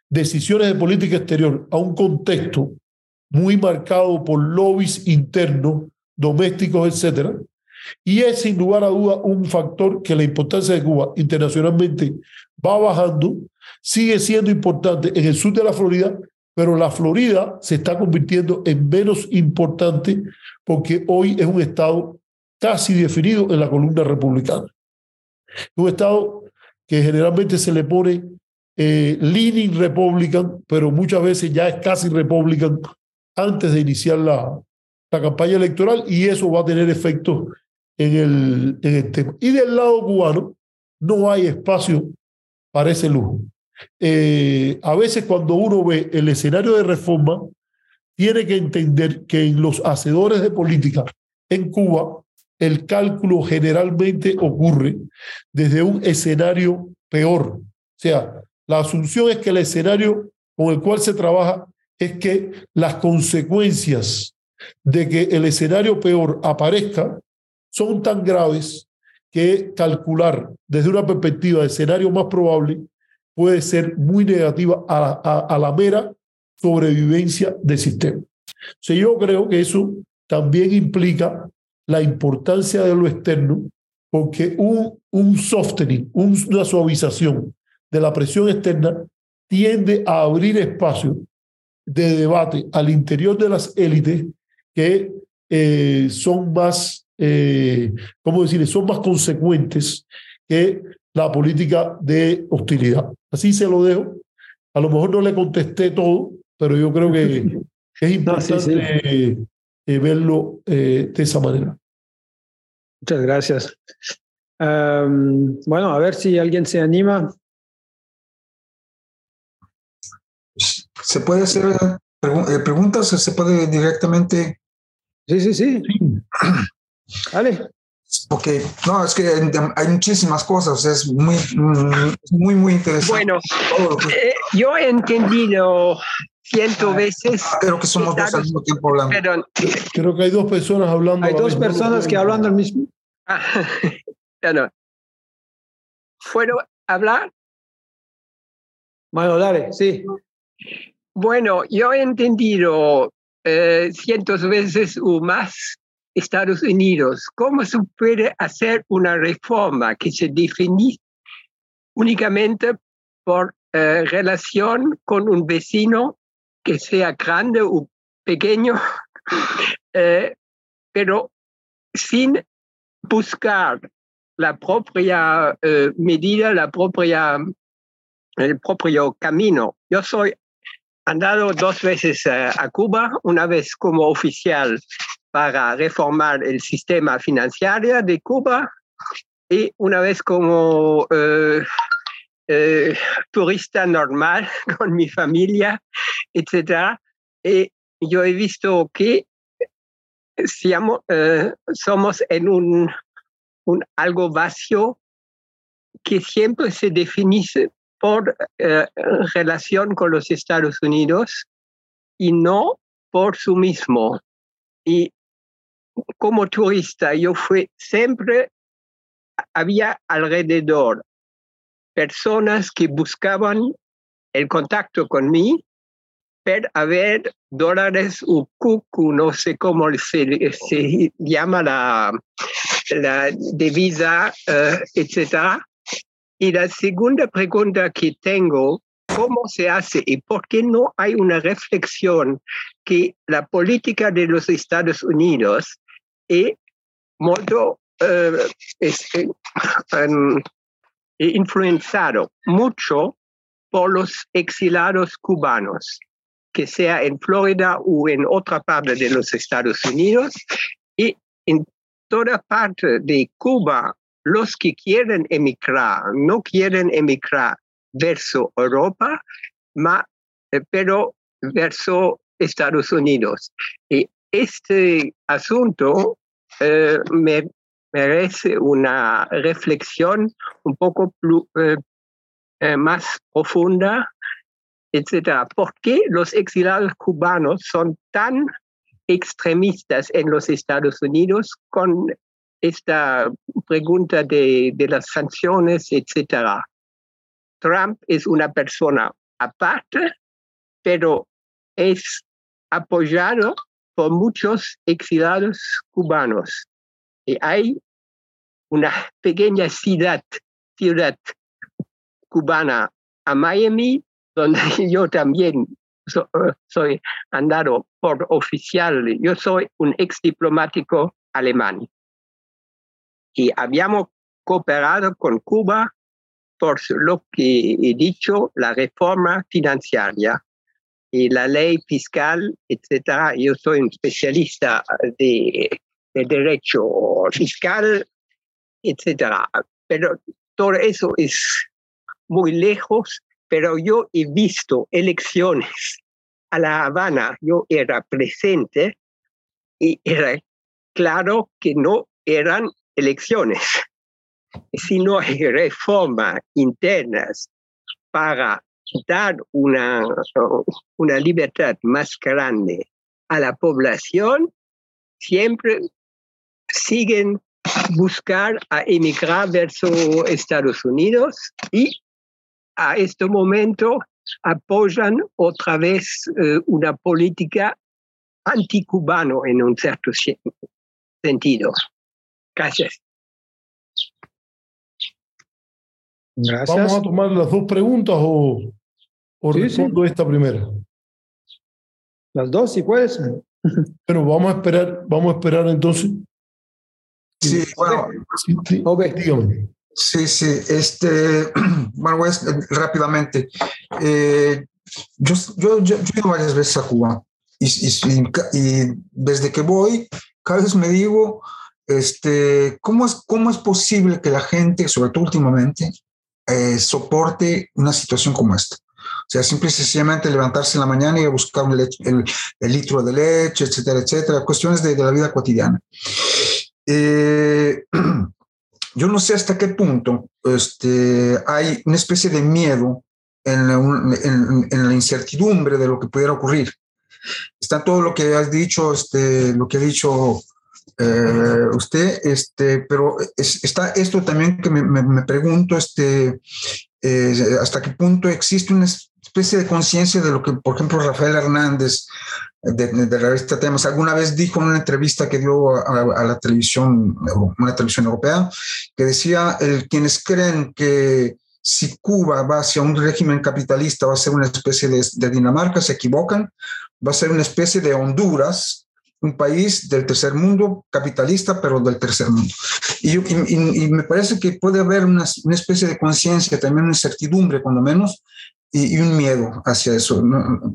decisiones de política exterior a un contexto muy marcado por lobbies internos, domésticos, etcétera, y es sin lugar a duda un factor que la importancia de Cuba internacionalmente va bajando, sigue siendo importante en el sur de la Florida, pero la Florida se está convirtiendo en menos importante porque hoy es un estado casi definido en la columna republicana. Un estado que generalmente se le pone eh, leaning Republican, pero muchas veces ya es casi Republican antes de iniciar la, la campaña electoral y eso va a tener efectos en el, en el tema. Y del lado cubano no hay espacio para ese lujo. Eh, a veces cuando uno ve el escenario de reforma, tiene que entender que en los hacedores de política en Cuba, el cálculo generalmente ocurre desde un escenario peor. O sea, la asunción es que el escenario con el cual se trabaja es que las consecuencias de que el escenario peor aparezca son tan graves que calcular desde una perspectiva de escenario más probable puede ser muy negativa a, la mera sobrevivencia del sistema. O yo creo que eso también implica la importancia de lo externo, porque un, un softening, una suavización de la presión externa tiende a abrir espacio de debate al interior de las élites que eh, son más, eh, ¿cómo decir?, son más consecuentes que la política de hostilidad. Así se lo dejo. A lo mejor no le contesté todo, pero yo creo que es importante eh, verlo de esa manera. Muchas gracias. bueno, a ver si alguien se anima. ¿Se puede hacer preguntas o se puede directamente Sí, sí, sí. Vale. Porque, no, es que hay muchísimas cosas, es muy, muy, muy interesante. Bueno, eh, yo he entendido ciento ah, veces. Ah, creo que somos dos al mismo tiempo hablando. Creo que hay dos personas hablando. Hay dos personas que hablan al mismo. Ah, no. ¿Puedo hablar? Bueno, dale, sí. Bueno, yo he entendido eh, cientos veces o más Estados Unidos. ¿Cómo se puede hacer una reforma que se define únicamente por eh, relación con un vecino que sea grande o pequeño, eh, pero sin buscar la propia medida, la propia, el propio camino? Yo soy andado dos veces a Cuba, una vez como oficial para reformar el sistema financiero de Cuba y una vez como eh, eh, turista normal con mi familia, etc. Y yo he visto que eh, somos en un, algo vacío que siempre se define por eh, relación con los Estados Unidos y no por su mismo. Y como turista, yo fui siempre, había alrededor personas que buscaban el contacto con mí para ver dólares o cucu, no sé cómo se, se llama la, la divisa, uh, etcétera y la segunda pregunta que tengo, ¿cómo se hace y por qué no hay una reflexión que la política de los Estados Unidos es muy eh, um, influenciado mucho por los exilados cubanos? que sea en Florida o en otra parte de los Estados Unidos. Y en toda parte de Cuba, los que quieren emigrar, no quieren emigrar verso Europa, eh, pero verso Estados Unidos. Este asunto eh, me merece una reflexión un poco eh, más profunda etcétera. ¿Por qué los exilados cubanos son tan extremistas en los Estados Unidos con esta pregunta de, de las sanciones, etcétera? Trump es una persona aparte, pero es apoyado por muchos exilados cubanos. Y hay una pequeña ciudad, ciudad cubana a Miami donde yo también soy andado por oficial. Yo soy un ex diplomático alemán y habíamos cooperado con Cuba por lo que he dicho, la reforma financiera y la ley fiscal, etcétera. Yo soy un especialista de, de derecho fiscal, etcétera. Pero todo eso es muy lejos pero yo he visto elecciones a La Habana, yo era presente y era claro que no eran elecciones. Si no hay reformas internas para dar una, una libertad más grande a la población, siempre siguen buscar a emigrar verso Estados Unidos y a este momento apoyan otra vez eh, una política anticubano en un cierto sentido. Gracias. Gracias. Vamos a tomar las dos preguntas o, o respondo esta primera. Las dos, si puedes. Pero vamos a esperar, vamos a esperar entonces. Sí, bueno, sí, dígame. Sí, sí, este, bueno, voy rápidamente. Eh, yo, yo, yo, he ido varias veces a Cuba y, y, desde que voy, cada vez me digo, este, ¿cómo es, cómo es posible que la gente, sobre todo últimamente, eh, soporte una situación como esta? O sea, simple y sencillamente levantarse en la mañana y buscar el, el, litro de leche, etcétera, etcétera, cuestiones de, de la vida cotidiana. Eh, yo no sé hasta qué punto este, hay una especie de miedo en la, incertidumbre de lo que pudiera ocurrir. Está todo lo que has dicho, este, lo que ha dicho eh, usted, este, pero está esto también que me, pregunto, este, eh, hasta qué punto existe una especie de conciencia de lo que, por ejemplo, Rafael Hernández de, de, la revista Temas, alguna vez dijo en una entrevista que dio a, la televisión, una televisión europea, que decía, el, quienes creen que si Cuba va hacia un régimen capitalista va a ser una especie de, de Dinamarca, se equivocan, va a ser una especie de Honduras, un país del tercer mundo, capitalista, pero del tercer mundo. Y, y, y me parece que puede haber una, una especie de conciencia, también una incertidumbre, cuando menos, y, un miedo hacia eso.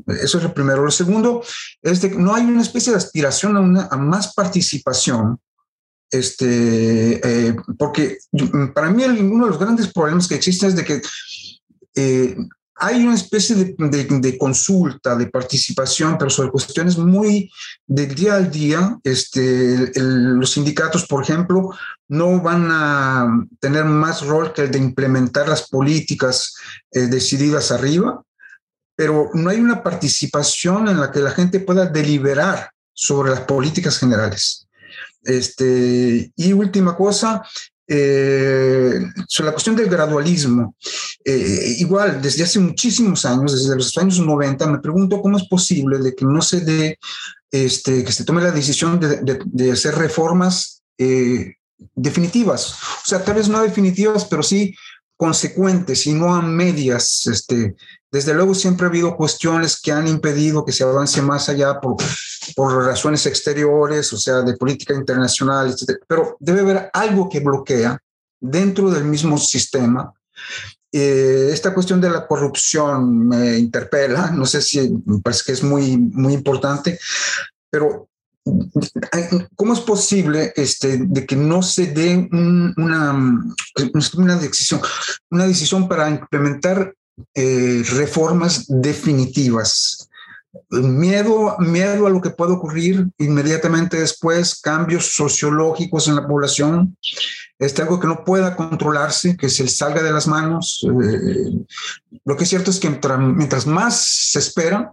Eso es lo primero. Lo segundo es que no hay una especie de aspiración a, una, a más participación, este, eh, porque para mí uno de los grandes problemas que existen es de que eh, hay una especie de, consulta, de participación, pero sobre cuestiones muy del día al día. Este, los sindicatos, por ejemplo, no van a tener más rol que el de implementar las políticas eh, decididas arriba, pero no hay una participación en la que la gente pueda deliberar sobre las políticas generales. Este, y última cosa, eh, sobre la cuestión del gradualismo. Eh, igual, desde hace muchísimos años, desde los años 90, me pregunto cómo es posible de que no se dé, este, que se tome la decisión de, hacer reformas eh, definitivas. O sea, tal vez no definitivas, pero sí consecuentes y no a medias. Este, desde luego siempre ha habido cuestiones que han impedido que se avance más allá por, por razones exteriores, o sea, de política internacional, etc. Pero debe haber algo que bloquea dentro del mismo sistema eh, esta cuestión de la corrupción me interpela, no sé si me parece que es muy, muy importante, pero ¿cómo es posible este, de que no se dé una, una, decisión, una decisión para implementar eh, reformas definitivas? Miedo, miedo a lo que puede ocurrir inmediatamente después, cambios sociológicos en la población, este, algo que no pueda controlarse, que se salga de las manos. Eh, lo que es cierto es que mientras, más se espera,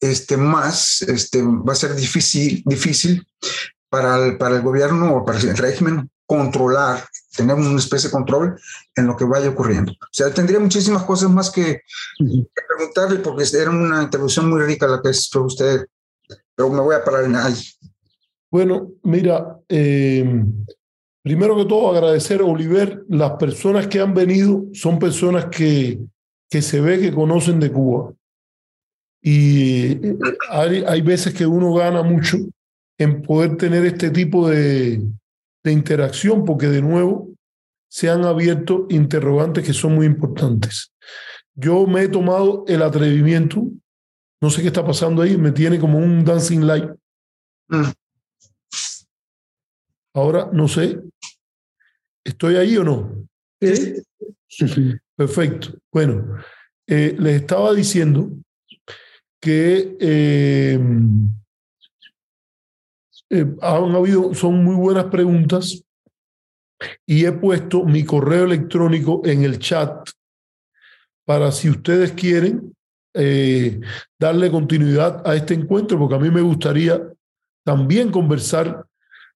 este, más este, va a ser difícil, difícil para el, para el gobierno o para el régimen controlar, tener una especie de control en lo que vaya ocurriendo. O sea, tendría muchísimas cosas más que, preguntarle porque era una intervención muy rica la que hizo usted, pero me voy a parar en ahí. Bueno, mira, eh, Primero que todo, agradecer a Oliver. Las personas que han venido son personas que, que se ve que conocen de Cuba. Y hay, hay veces que uno gana mucho en poder tener este tipo de, de interacción, porque de nuevo se han abierto interrogantes que son muy importantes. Yo me he tomado el atrevimiento, no sé qué está pasando ahí, me tiene como un dancing light. Mm. Ahora no sé, ¿estoy ahí o no? ¿Sí? Perfecto. Bueno, eh, les estaba diciendo que eh, eh, han habido, son muy buenas preguntas y he puesto mi correo electrónico en el chat para si ustedes quieren darle continuidad a este encuentro, porque a mí me gustaría también conversar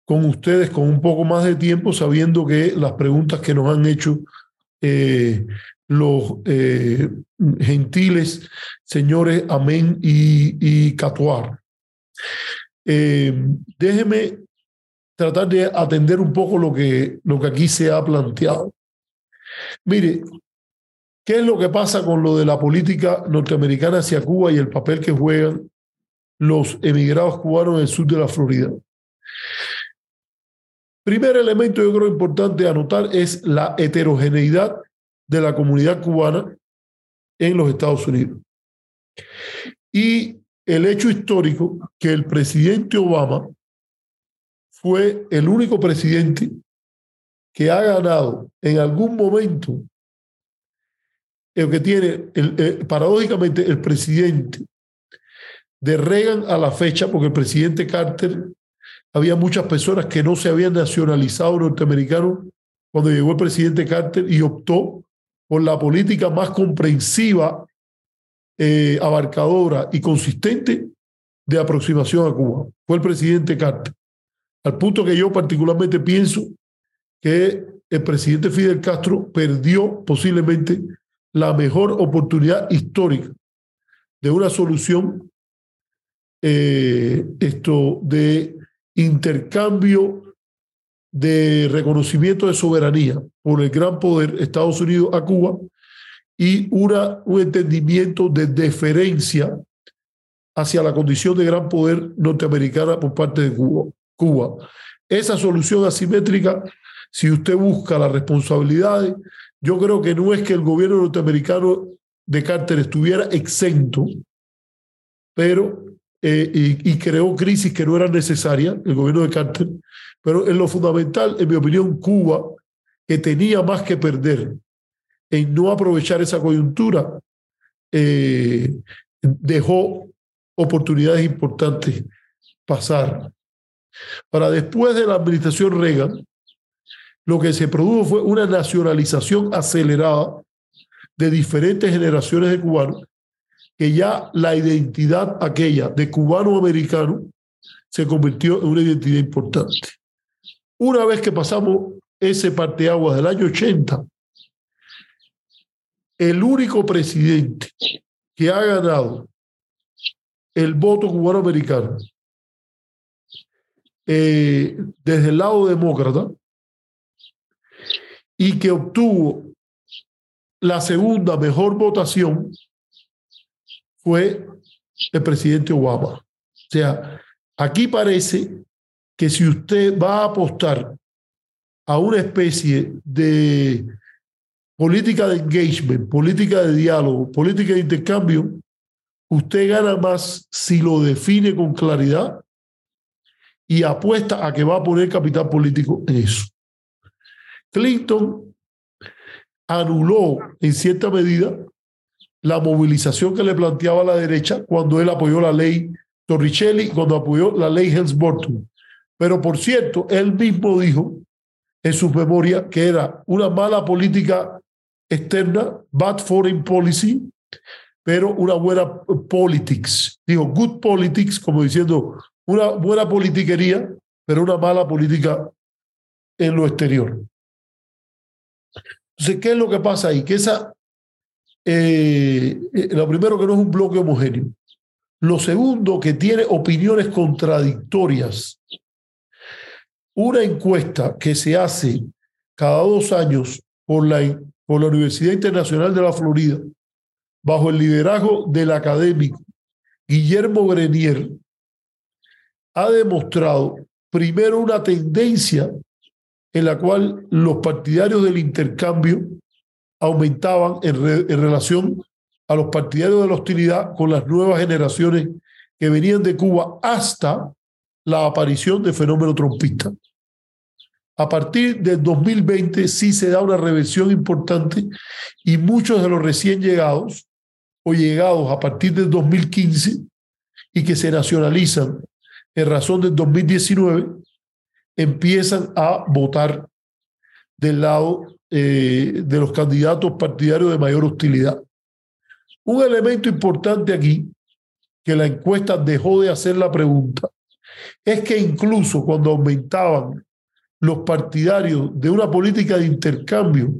con ustedes con un poco más de tiempo, sabiendo que las preguntas que nos han hecho eh, los eh, gentiles señores Amén y, y Catuar. Eh, déjeme tratar de atender un poco lo que, lo que aquí se ha planteado. Mire, ¿qué es lo que pasa con lo de la política norteamericana hacia Cuba y el papel que juegan los emigrados cubanos en el sur de la Florida? Primer elemento yo creo importante anotar es la heterogeneidad de la comunidad cubana en los Estados Unidos. Y el hecho histórico que el presidente Obama fue el único presidente que ha ganado en algún momento el que tiene, paradójicamente, el presidente de Reagan a la fecha, porque el presidente Carter había muchas personas que no se habían nacionalizado norteamericanos cuando llegó el presidente Carter y optó por la política más comprensiva, eh, abarcadora y consistente de aproximación a Cuba. Fue el presidente Carter. Al punto que yo particularmente pienso que el presidente Fidel Castro perdió posiblemente la mejor oportunidad histórica de una solución eh, esto de intercambio de reconocimiento de soberanía por el gran poder Estados Unidos a Cuba y una, un entendimiento de deferencia hacia la condición de gran poder norteamericana por parte de Cuba. Esa solución asimétrica, si usted busca las responsabilidades, yo creo que no es que el gobierno norteamericano de Carter estuviera exento, pero eh, y, creó crisis que no eran necesarias, el gobierno de Carter, pero en lo fundamental, en mi opinión, Cuba, que tenía más que perder en no aprovechar esa coyuntura, eh, dejó oportunidades importantes pasar. Para después de la administración Reagan, lo que se produjo fue una nacionalización acelerada de diferentes generaciones de cubanos que ya la identidad aquella de cubano-americano se convirtió en una identidad importante. Una vez que pasamos ese parteaguas del año 80, el único presidente que ha ganado el voto cubano-americano eh, desde el lado demócrata y que obtuvo la segunda mejor votación fue el presidente Obama. O sea, aquí parece que si usted va a apostar a una especie de política de engagement, política de diálogo, política de intercambio, usted gana más si lo define con claridad y apuesta a que va a poner capital político en eso. Clinton anuló en cierta medida la movilización que le planteaba la derecha cuando él apoyó la ley Torricelli, cuando apoyó la ley Helms-Burton. Pero por cierto, él mismo dijo en su memoria que era una mala política externa, bad foreign policy, pero una buena politics. Dijo good politics, como diciendo una buena politiquería, pero una mala política en lo exterior. Entonces, ¿qué es lo que pasa ahí? Que esa, eh, eh, lo primero que no es un bloque homogéneo. Lo segundo, que tiene opiniones contradictorias. Una encuesta que se hace cada dos años por la, por la Universidad Internacional de la Florida, bajo el liderazgo del académico Guillermo Grenier, ha demostrado primero una tendencia en la cual los partidarios del intercambio aumentaban en, relación a los partidarios de la hostilidad con las nuevas generaciones que venían de Cuba hasta la aparición del fenómeno trompista. A partir del 2020 sí se da una reversión importante y muchos de los recién llegados o llegados a partir del 2015 y que se nacionalizan en razón del 2019 empiezan a votar del lado eh, de los candidatos partidarios de mayor hostilidad. Un elemento importante aquí, que la encuesta dejó de hacer la pregunta, es que incluso cuando aumentaban los partidarios de una política de intercambio,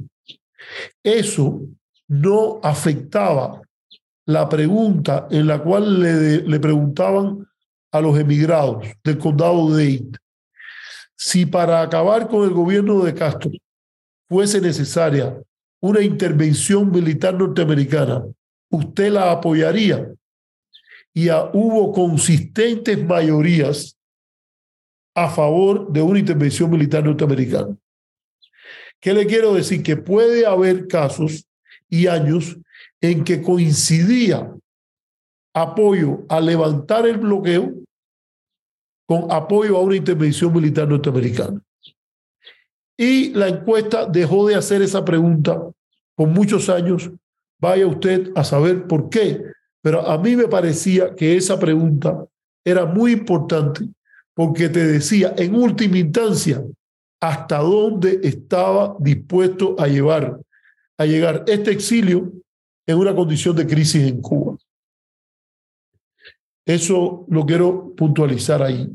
eso no afectaba la pregunta en la cual le, preguntaban a los emigrados del condado de Dade si para acabar con el gobierno de Castro fuese necesaria una intervención militar norteamericana, usted la apoyaría. Y hubo consistentes mayorías a favor de una intervención militar norteamericana. ¿Qué le quiero decir? Que puede haber casos y años en que coincidía apoyo a levantar el bloqueo con apoyo a una intervención militar norteamericana. Y la encuesta dejó de hacer esa pregunta por muchos años. Vaya usted a saber por qué. Pero a mí me parecía que esa pregunta era muy importante porque te decía en última instancia hasta dónde estaba dispuesto a llevar a llegar este exilio en una condición de crisis en Cuba. Eso lo quiero puntualizar ahí.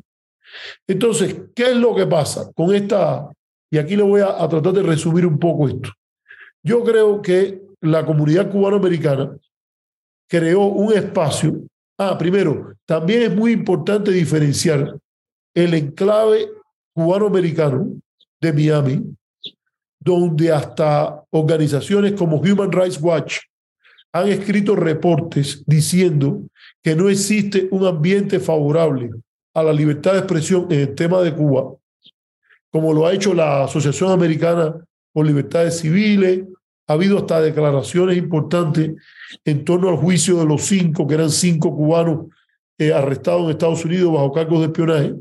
Entonces, ¿qué es lo que pasa con esta? Y aquí le voy a, a tratar de resumir un poco esto. Yo creo que la comunidad cubanoamericana creó un espacio. Ah, primero, también es muy importante diferenciar el enclave cubanoamericano de Miami, donde hasta organizaciones como Human Rights Watch han escrito reportes diciendo que no existe un ambiente favorable a la libertad de expresión en el tema de Cuba, como lo ha hecho la Asociación Americana por Libertades Civiles. Ha habido hasta declaraciones importantes en torno al juicio de los cinco, que eran cinco cubanos eh, arrestados en Estados Unidos bajo cargos de espionaje,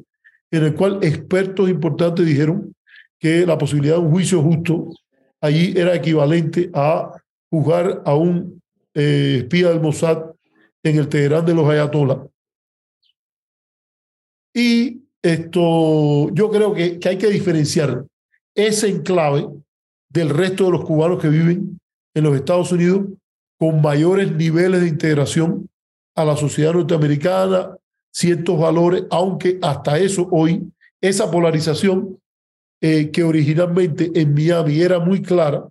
en el cual expertos importantes dijeron que la posibilidad de un juicio justo allí era equivalente a juzgar a un eh, espía del Mossad en el Teherán de los Ayatollah. Y esto, yo creo que, que hay que diferenciar ese enclave del resto de los cubanos que viven en los Estados Unidos con mayores niveles de integración a la sociedad norteamericana, ciertos valores, aunque hasta eso hoy, esa polarización eh, que originalmente en Miami era muy clara,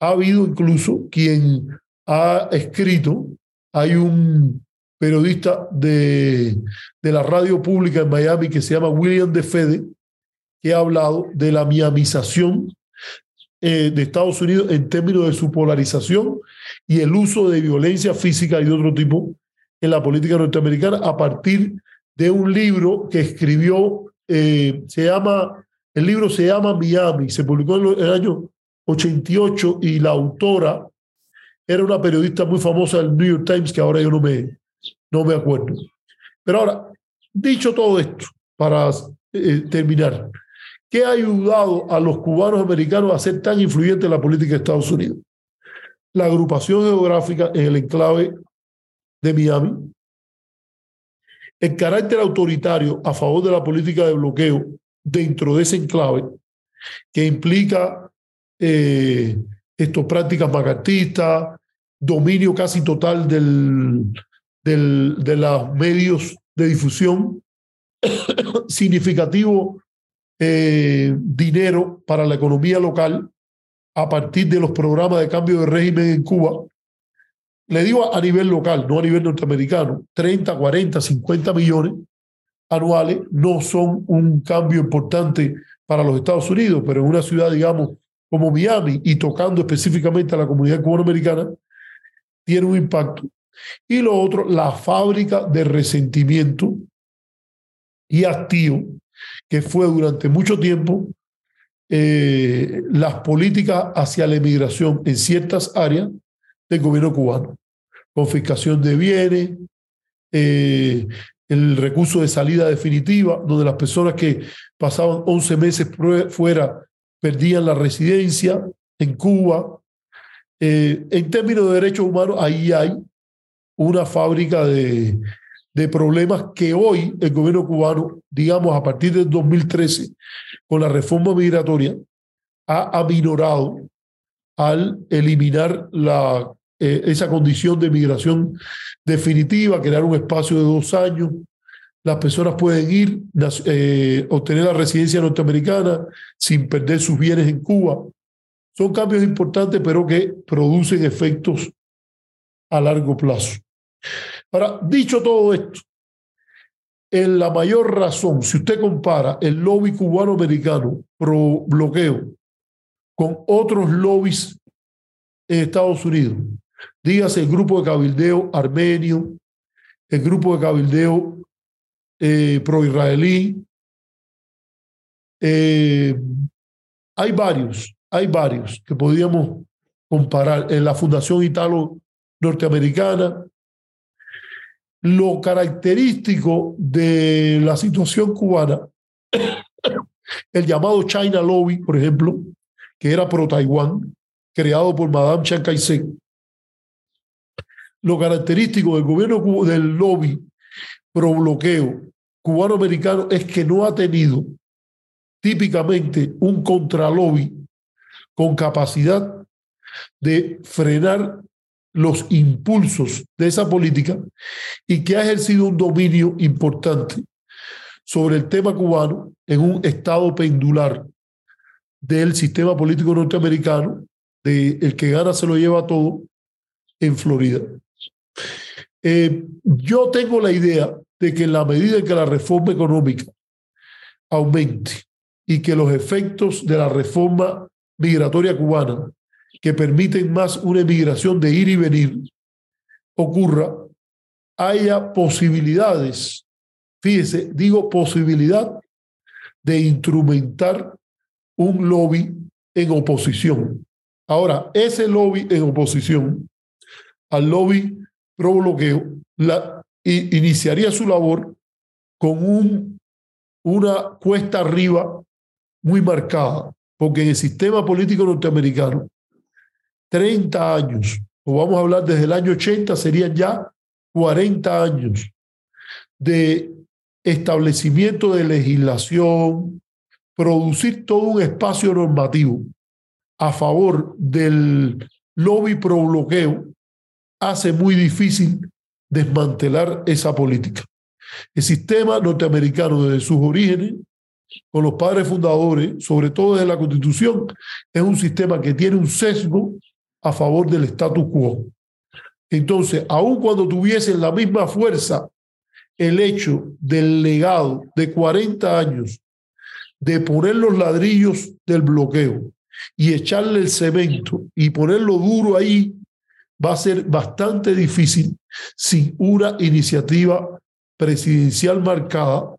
ha habido incluso quien ha escrito, hay un periodista de, de la radio pública en Miami que se llama William De Fede, que ha hablado de la miamización eh, de Estados Unidos en términos de su polarización y el uso de violencia física y de otro tipo en la política norteamericana a partir de un libro que escribió, eh, se llama el libro se llama Miami, se publicó en el año 88 y la autora era una periodista muy famosa del New York Times que ahora yo no me, no me acuerdo. Pero ahora, dicho todo esto, para eh, terminar, ¿qué ha ayudado a los cubanos americanos a ser tan influyentes en la política de Estados Unidos? La agrupación geográfica en el enclave de Miami, el carácter autoritario a favor de la política de bloqueo dentro de ese enclave, que implica eh, prácticas macartistas, dominio casi total del, de los medios de difusión, significativo eh, dinero para la economía local a partir de los programas de cambio de régimen en Cuba. Le digo a nivel local, no a nivel norteamericano, 30, 40, 50 millones anuales no son un cambio importante para los Estados Unidos, pero en una ciudad, digamos, como Miami y tocando específicamente a la comunidad cubanoamericana, tiene un impacto. Y lo otro, la fábrica de resentimiento y activo, que fue durante mucho tiempo eh, las políticas hacia la emigración en ciertas áreas del gobierno cubano. Confiscación de bienes, eh, el recurso de salida definitiva, donde las personas que pasaban 11 meses fuera perdían la residencia en Cuba. Eh, en términos de derechos humanos, ahí hay una fábrica de, de problemas que hoy el gobierno cubano, digamos, a partir del 2013, con la reforma migratoria, ha aminorado al eliminar la, eh, esa condición de migración definitiva, crear un espacio de dos años. Las personas pueden ir, eh, obtener la residencia norteamericana sin perder sus bienes en Cuba. Son cambios importantes, pero que producen efectos a largo plazo. Ahora, dicho todo esto, en la mayor razón, si usted compara el lobby cubano-americano pro bloqueo con otros lobbies en Estados Unidos, dígase el grupo de cabildeo armenio, el grupo de cabildeo eh, pro-israelí, eh, hay varios, hay varios que podríamos comparar. En la Fundación Italo Norteamericana, lo característico de la situación cubana, el llamado China Lobby, por ejemplo, que era pro-Taiwán, creado por Madame Chiang Kai-shek, lo característico del gobierno del lobby pro-bloqueo cubano-americano es que no ha tenido típicamente un contralobby con capacidad de frenar los impulsos de esa política y que ha ejercido un dominio importante sobre el tema cubano en un estado pendular del sistema político norteamericano, de el que gana se lo lleva todo en Florida. Eh, yo tengo la idea de que en la medida en que la reforma económica aumente y que los efectos de la reforma migratoria cubana que permiten más una emigración de ir y venir ocurra, haya posibilidades, fíjese, digo posibilidad de instrumentar un lobby en oposición. Ahora, ese lobby en oposición al lobby pro bloqueo la, iniciaría su labor con un, una cuesta arriba muy marcada, porque en el sistema político norteamericano 30 años, o vamos a hablar desde el año 80, serían ya 40 años de establecimiento de legislación, producir todo un espacio normativo a favor del lobby pro bloqueo, hace muy difícil desmantelar esa política. El sistema norteamericano desde sus orígenes, con los padres fundadores, sobre todo desde la Constitución, es un sistema que tiene un sesgo a favor del status quo. Entonces, aun cuando tuviesen la misma fuerza el hecho del legado de 40 años de poner los ladrillos del bloqueo y echarle el cemento y ponerlo duro ahí, va a ser bastante difícil sin una iniciativa presidencial marcada,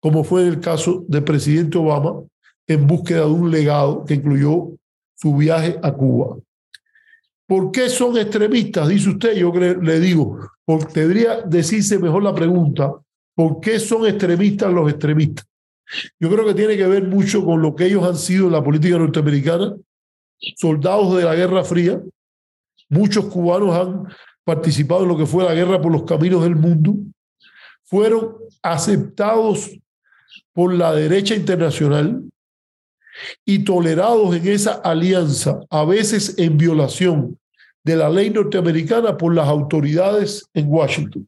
como fue el caso del presidente Obama, en búsqueda de un legado que incluyó su viaje a Cuba. ¿Por qué son extremistas? Dice usted, yo le digo, porque debería decirse mejor la pregunta, ¿por qué son extremistas los extremistas? Yo creo que tiene que ver mucho con lo que ellos han sido en la política norteamericana, soldados de la Guerra Fría. Muchos cubanos han participado en lo que fue la guerra por los caminos del mundo. Fueron aceptados por la derecha internacional y tolerados en esa alianza, a veces en violación de la ley norteamericana por las autoridades en Washington.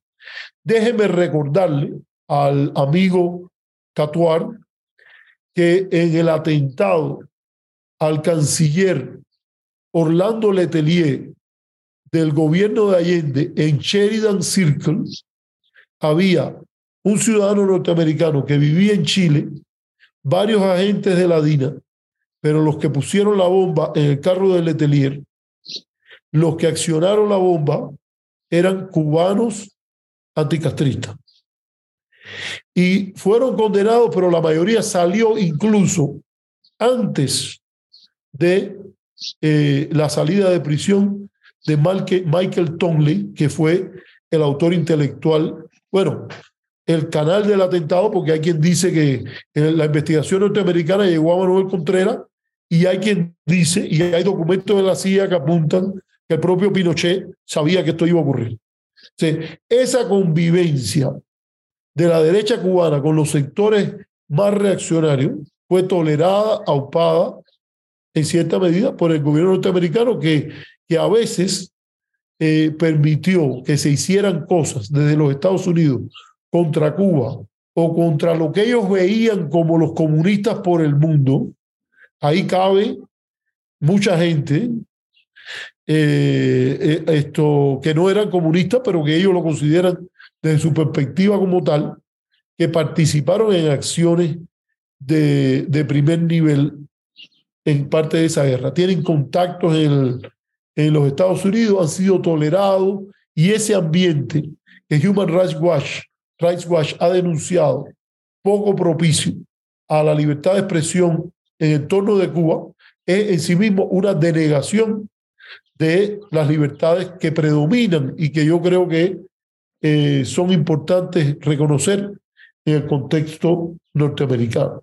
Déjeme recordarle al amigo Catuar que en el atentado al canciller Orlando Letelier del gobierno de Allende en Sheridan Circle había un ciudadano norteamericano que vivía en Chile, varios agentes de la DINA, pero los que pusieron la bomba en el carro de Letelier, los que accionaron la bomba eran cubanos anticastristas. Y fueron condenados, pero la mayoría salió incluso antes de eh, la salida de prisión de Michael Tonley, que fue el autor intelectual, bueno, el canal del atentado, porque hay quien dice que la investigación norteamericana llegó a Manuel Contreras y hay quien dice, y hay documentos de la CIA que apuntan que el propio Pinochet sabía que esto iba a ocurrir. esa convivencia de la derecha cubana con los sectores más reaccionarios fue tolerada, aupada en cierta medida por el gobierno norteamericano que, que a veces eh, permitió que se hicieran cosas desde los Estados Unidos contra Cuba o contra lo que ellos veían como los comunistas por el mundo, ahí cabe mucha gente eh, eh, esto, que no eran comunistas, pero que ellos lo consideran desde su perspectiva como tal, que participaron en acciones de, de primer nivel en parte de esa guerra. Tienen contactos en, en los Estados Unidos, han sido tolerados y ese ambiente que Human Rights Watch, ha denunciado poco propicio a la libertad de expresión en el entorno de Cuba es en sí mismo una denegación de las libertades que predominan y que yo creo que eh, son importantes reconocer en el contexto norteamericano.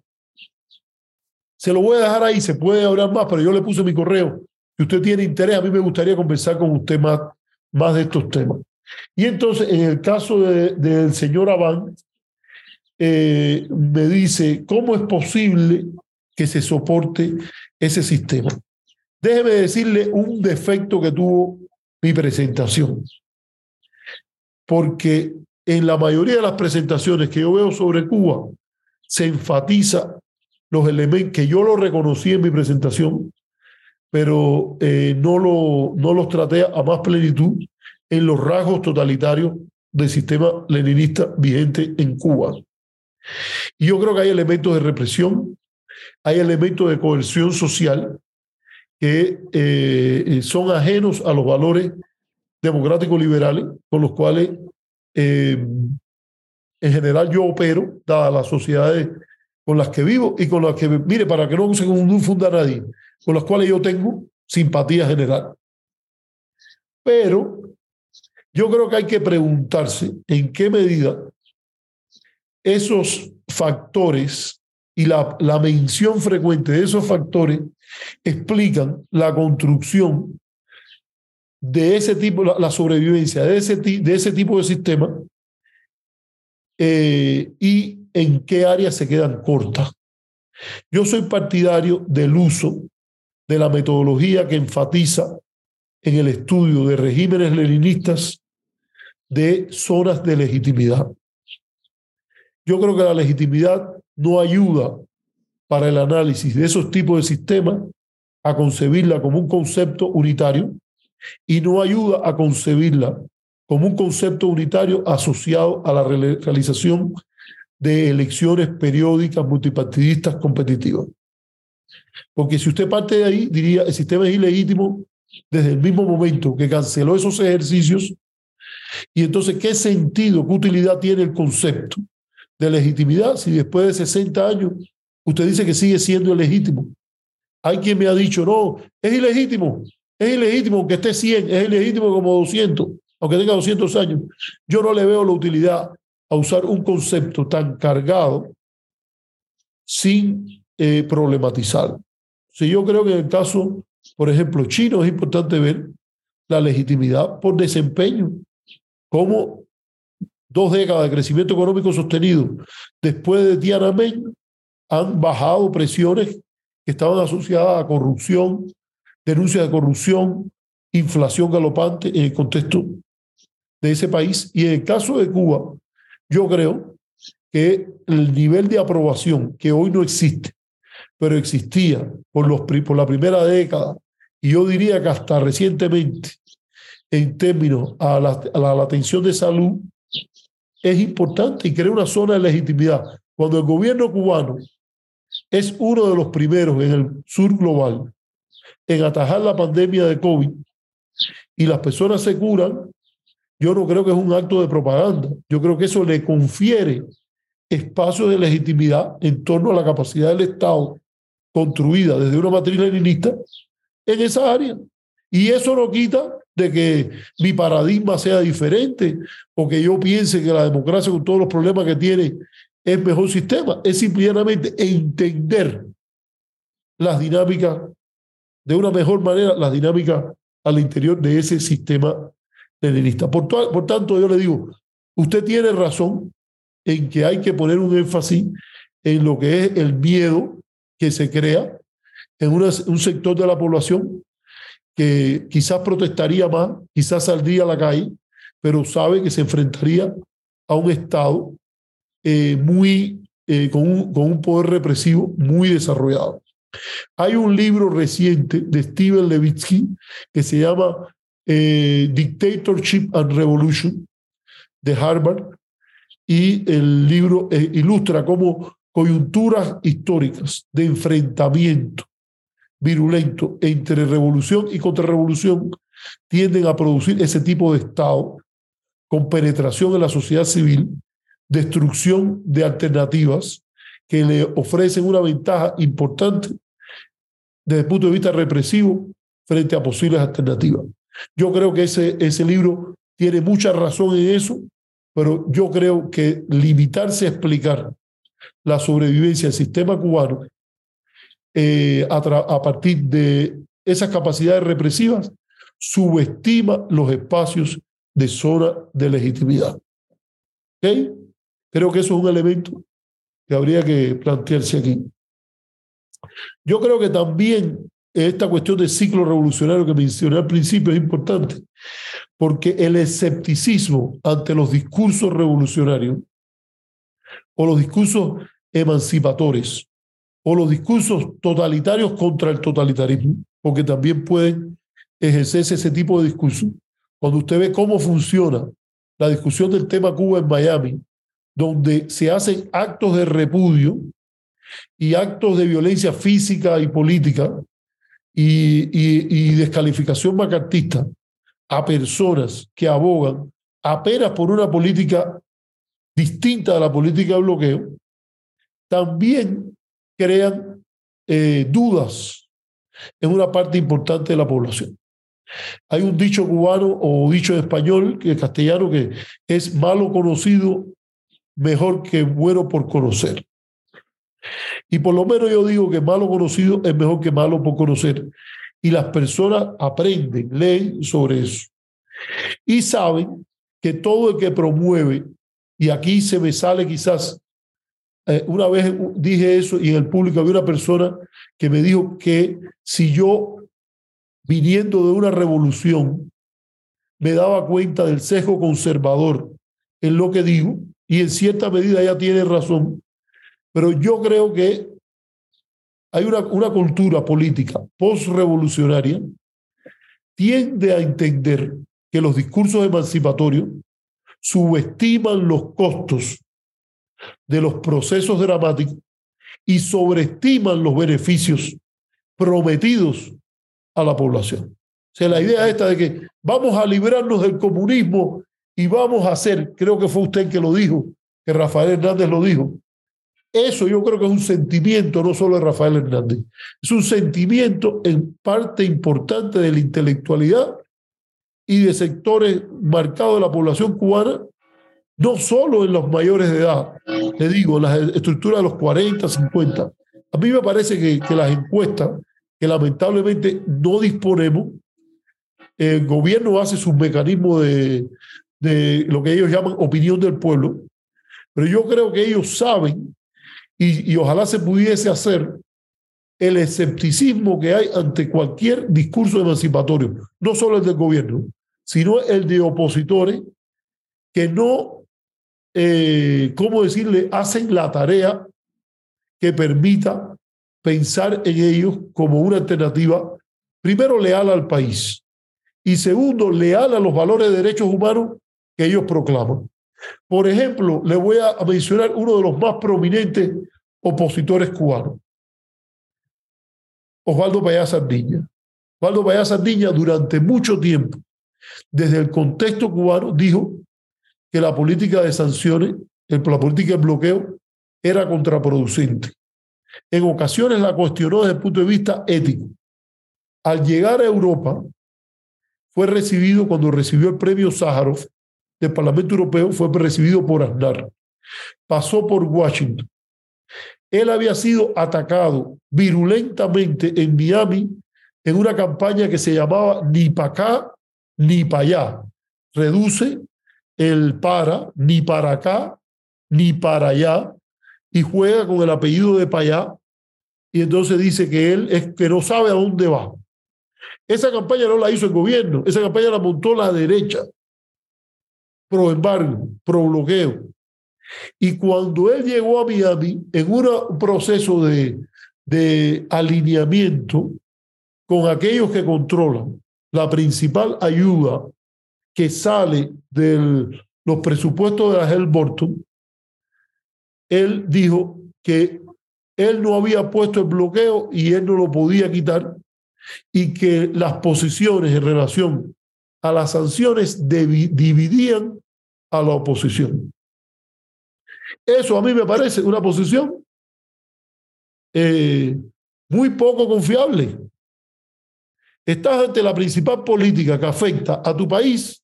Se lo voy a dejar ahí, se puede hablar más, pero yo le puse mi correo. Si usted tiene interés, a mí me gustaría conversar con usted más, más de estos temas. Y entonces, en el caso del señor Abán, eh, me dice, ¿cómo es posible que se soporte ese sistema? Déjeme decirle un defecto que tuvo mi presentación. Porque en la mayoría de las presentaciones que yo veo sobre Cuba, se enfatiza los elementos que yo lo reconocí en mi presentación, pero eh, no, lo, no los traté a más plenitud en los rasgos totalitarios del sistema leninista vigente en Cuba. Y yo creo que hay elementos de represión, hay elementos de coerción social que eh, son ajenos a los valores democráticos liberales con los cuales eh, en general yo opero, dadas las sociedades con las que vivo y con las que, mire, para que no se confunda nadie, con las cuales yo tengo simpatía general. Pero yo creo que hay que preguntarse en qué medida esos factores y la, la mención frecuente de esos factores explican la construcción de ese tipo, la, sobrevivencia de ese, de ese tipo de sistema eh, y en qué áreas se quedan cortas. Yo soy partidario del uso de la metodología que enfatiza en el estudio de regímenes leninistas de zonas de legitimidad. Yo creo que la legitimidad no ayuda para el análisis de esos tipos de sistemas a concebirla como un concepto unitario y no ayuda a concebirla como un concepto unitario asociado a la realización de elecciones periódicas multipartidistas competitivas. Porque si usted parte de ahí, diría, el sistema es ilegítimo desde el mismo momento que canceló esos ejercicios. Y entonces, ¿qué sentido, qué utilidad tiene el concepto de legitimidad si después de 60 años usted dice que sigue siendo legítimo? Hay quien me ha dicho, no, es ilegítimo, es ilegítimo aunque esté 100, es ilegítimo como 200, aunque tenga 200 años. Yo no le veo la utilidad a usar un concepto tan cargado sin eh, problematizar. Si yo creo que en el caso, por ejemplo, chino es importante ver la legitimidad por desempeño, como dos décadas de crecimiento económico sostenido después de Tiananmen han bajado presiones que estaban asociadas a corrupción, denuncias de corrupción, inflación galopante en el contexto de ese país. Y en el caso de Cuba, yo creo que el nivel de aprobación que hoy no existe, pero existía por, los, por la primera década, y yo diría que hasta recientemente, en términos a la, a la atención de salud, es importante y crea una zona de legitimidad. Cuando el gobierno cubano es uno de los primeros en el sur global en atajar la pandemia de COVID y las personas se curan, yo no creo que es un acto de propaganda. Yo creo que eso le confiere espacio de legitimidad en torno a la capacidad del Estado construida desde una matriz leninista en esa área. Y eso no quita de que mi paradigma sea diferente o que yo piense que la democracia con todos los problemas que tiene es mejor sistema. Es simplemente entender las dinámicas de una mejor manera, las dinámicas al interior de ese sistema leninista. Por, por tanto, yo le digo, usted tiene razón en que hay que poner un énfasis en lo que es el miedo que se crea en un sector de la población que quizás protestaría más, quizás saldría a la calle, pero sabe que se enfrentaría a un Estado eh, muy, eh, con, un, poder represivo muy desarrollado. Hay un libro reciente de Steven Levitsky que se llama eh, Dictatorship and Revolution de Harvard y el libro ilustra cómo coyunturas históricas de enfrentamiento virulento entre revolución y contrarrevolución tienden a producir ese tipo de Estado con penetración en la sociedad civil destrucción de alternativas que le ofrecen una ventaja importante desde el punto de vista represivo frente a posibles alternativas. Yo creo que ese, ese libro tiene mucha razón en eso, pero yo creo que limitarse a explicar la sobrevivencia del sistema cubano eh, a, a partir de esas capacidades represivas subestima los espacios de zona de legitimidad. ¿Okay? Creo que eso es un elemento que habría que plantearse aquí. Yo creo que también esta cuestión del ciclo revolucionario que mencioné al principio es importante, porque el escepticismo ante los discursos revolucionarios o los discursos emancipadores o los discursos totalitarios contra el totalitarismo, porque también pueden ejercerse ese tipo de discursos. Cuando usted ve cómo funciona la discusión del tema Cuba en Miami, donde se hacen actos de repudio y actos de violencia física y política y, y, descalificación macartista a personas que abogan apenas por una política distinta a la política de bloqueo, también crean eh, dudas en una parte importante de la población. Hay un dicho cubano o dicho en español, que castellano, que es malo conocido mejor que bueno por conocer. Y por lo menos yo digo que malo conocido es mejor que malo por conocer. Y las personas aprenden, leen sobre eso. Y saben que todo el que promueve, y aquí se me sale quizás, eh, una vez dije eso y en el público había una persona que me dijo que si yo, viniendo de una revolución, me daba cuenta del sesgo conservador en lo que digo, y en cierta medida ella tiene razón, pero yo creo que hay una, una cultura política post-revolucionaria tiende a entender que los discursos emancipatorios subestiman los costos de los procesos dramáticos y sobreestiman los beneficios prometidos a la población. O sea, la idea esta de que vamos a librarnos del comunismo y vamos a hacer, creo que fue usted que lo dijo, que Rafael Hernández lo dijo, Eso yo creo que es un sentimiento no solo de Rafael Hernández, es un sentimiento en parte importante de la intelectualidad y de sectores marcados de la población cubana, no solo en los mayores de edad, le digo, las estructuras de los 40, 50. A mí me parece que, que las encuestas, que lamentablemente no disponemos, el gobierno hace sus mecanismos de, de lo que ellos llaman opinión del pueblo, pero yo creo que ellos saben y, y ojalá se pudiese hacer el escepticismo que hay ante cualquier discurso emancipatorio, no solo el del gobierno, sino el de opositores que no, eh, ¿cómo decirle?, hacen la tarea que permita pensar en ellos como una alternativa, primero, leal al país y segundo, leal a los valores de derechos humanos que ellos proclaman. Por ejemplo, le voy a mencionar uno de los más prominentes opositores cubanos, Osvaldo Payá Sardiña. Osvaldo Payá Sardiña durante mucho tiempo, desde el contexto cubano, dijo que la política de sanciones, la política de bloqueo, era contraproducente. En ocasiones la cuestionó desde el punto de vista ético. Al llegar a Europa, fue recibido cuando recibió el premio Sájarov del Parlamento Europeo, fue recibido por Aznar. Pasó por Washington. Él había sido atacado virulentamente en Miami en una campaña que se llamaba Ni para acá ni para allá. Reduce el para, ni para acá, ni para allá, y juega con el apellido de allá, y entonces dice que él es que no sabe a dónde va. Esa campaña no la hizo el gobierno, esa campaña la montó la derecha, pro embargo, pro bloqueo. Y cuando él llegó a Miami, en un proceso de, de alineamiento con aquellos que controlan la principal ayuda que sale de los presupuestos de la Hell él dijo que él no había puesto el bloqueo y él no lo podía quitar y que las posiciones en relación a las sanciones dividían a la oposición. Eso a mí me parece una posición eh, muy poco confiable. Estás ante la principal política que afecta a tu país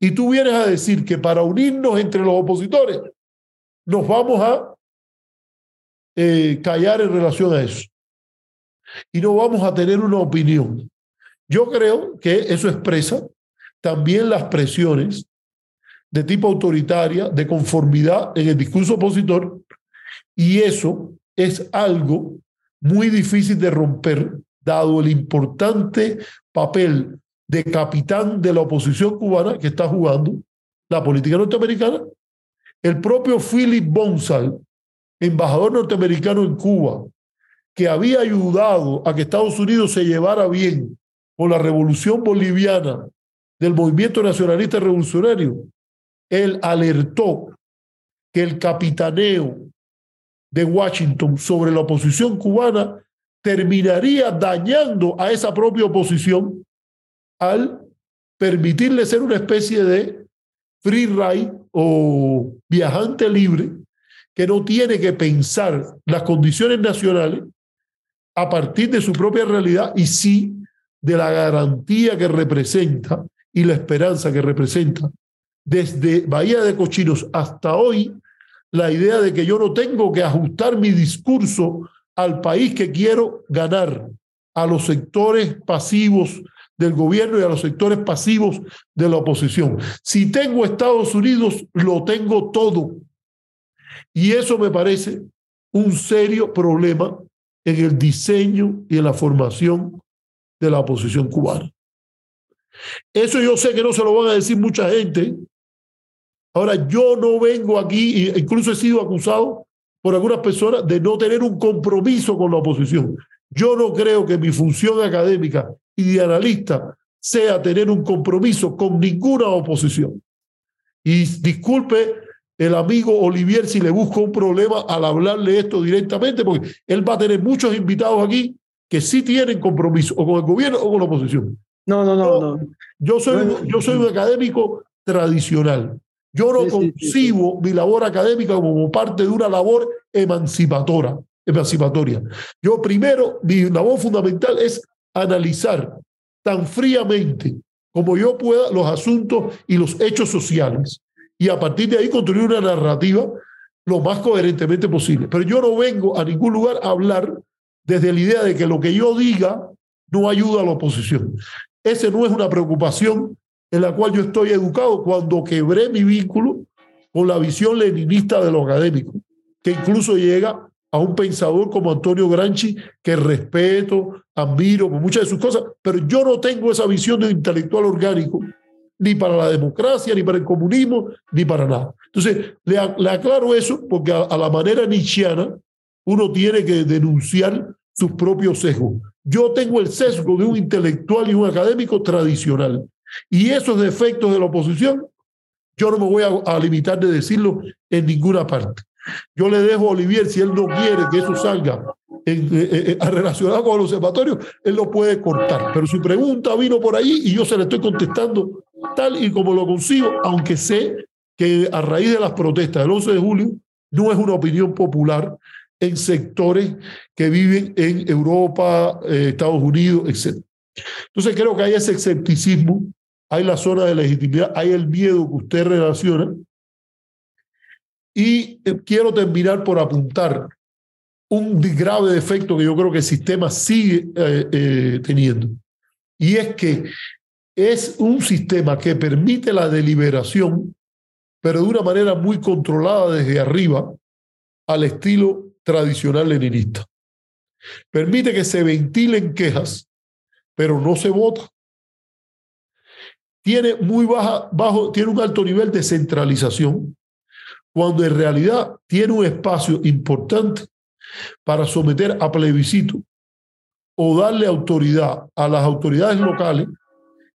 y tú vienes a decir que para unirnos entre los opositores nos vamos a eh, callar en relación a eso. Y no vamos a tener una opinión. Yo creo que eso expresa también las presiones de tipo autoritaria, de conformidad en el discurso opositor, y eso es algo muy difícil de romper, dado el importante papel de capitán de la oposición cubana que está jugando la política norteamericana. El propio Philip Bonsal, embajador norteamericano en Cuba, que había ayudado a que Estados Unidos se llevara bien con la revolución boliviana del movimiento nacionalista revolucionario, él alertó que el capitaneo de Washington sobre la oposición cubana terminaría dañando a esa propia oposición al permitirle ser una especie de free ride o viajante libre que no tiene que pensar las condiciones nacionales a partir de su propia realidad y sí de la garantía que representa y la esperanza que representa desde Bahía de Cochinos hasta hoy la idea de que yo no tengo que ajustar mi discurso al país que quiero ganar, a los sectores pasivos del gobierno y a los sectores pasivos de la oposición. Si tengo Estados Unidos, lo tengo todo. Y eso me parece un serio problema en el diseño y en la formación de la oposición cubana. Eso yo sé que no se lo van a decir mucha gente, Ahora, yo no vengo aquí, incluso he sido acusado por algunas personas de no tener un compromiso con la oposición. Yo no creo que mi función académica y de analista sea tener un compromiso con ninguna oposición. Y disculpe el amigo Olivier si le busco un problema al hablarle esto directamente, porque él va a tener muchos invitados aquí que sí tienen compromiso, o con el gobierno o con la oposición. No, no, no, no. Yo soy, yo soy un académico tradicional. Yo no concibo mi labor académica como parte de una labor emancipatora, emancipatoria. Yo primero, mi labor fundamental es analizar tan fríamente como yo pueda los asuntos y los hechos sociales y a partir de ahí construir una narrativa lo más coherentemente posible. Pero yo no vengo a ningún lugar a hablar desde la idea de que lo que yo diga no ayuda a la oposición. Esa no es una preocupación en la cual yo estoy educado cuando quebré mi vínculo con la visión leninista de lo académico, que incluso llega a un pensador como Antonio Granchi, que respeto, admiro por muchas de sus cosas, pero yo no tengo esa visión de intelectual orgánico, ni para la democracia, ni para el comunismo, ni para nada. Entonces, le, aclaro eso porque a, la manera nietzscheana uno tiene que denunciar sus propios sesgos. Yo tengo el sesgo de un intelectual y un académico tradicional. Y esos defectos de la oposición, yo no me voy a, a limitar de decirlo en ninguna parte. Yo le dejo a Olivier, si él no quiere que eso salga en, eh, eh, eh, relacionado con el observatorio, él lo puede cortar. Pero su pregunta vino por ahí y yo se la estoy contestando tal y como lo consigo, aunque sé que a raíz de las protestas del 11 de julio no es una opinión popular en sectores que viven en Europa, Estados Unidos, etc. Entonces creo que hay ese escepticismo, hay la zona de legitimidad, hay el miedo que usted relaciona y eh, quiero terminar por apuntar un grave defecto que yo creo que el sistema sigue eh, eh, teniendo. Y es que es un sistema que permite la deliberación, pero de una manera muy controlada desde arriba, al estilo tradicional leninista. Permite que se ventilen quejas, pero no se vota. Tiene muy baja, bajo, tiene un alto nivel de centralización cuando en realidad tiene un espacio importante para someter a plebiscito o darle autoridad a las autoridades locales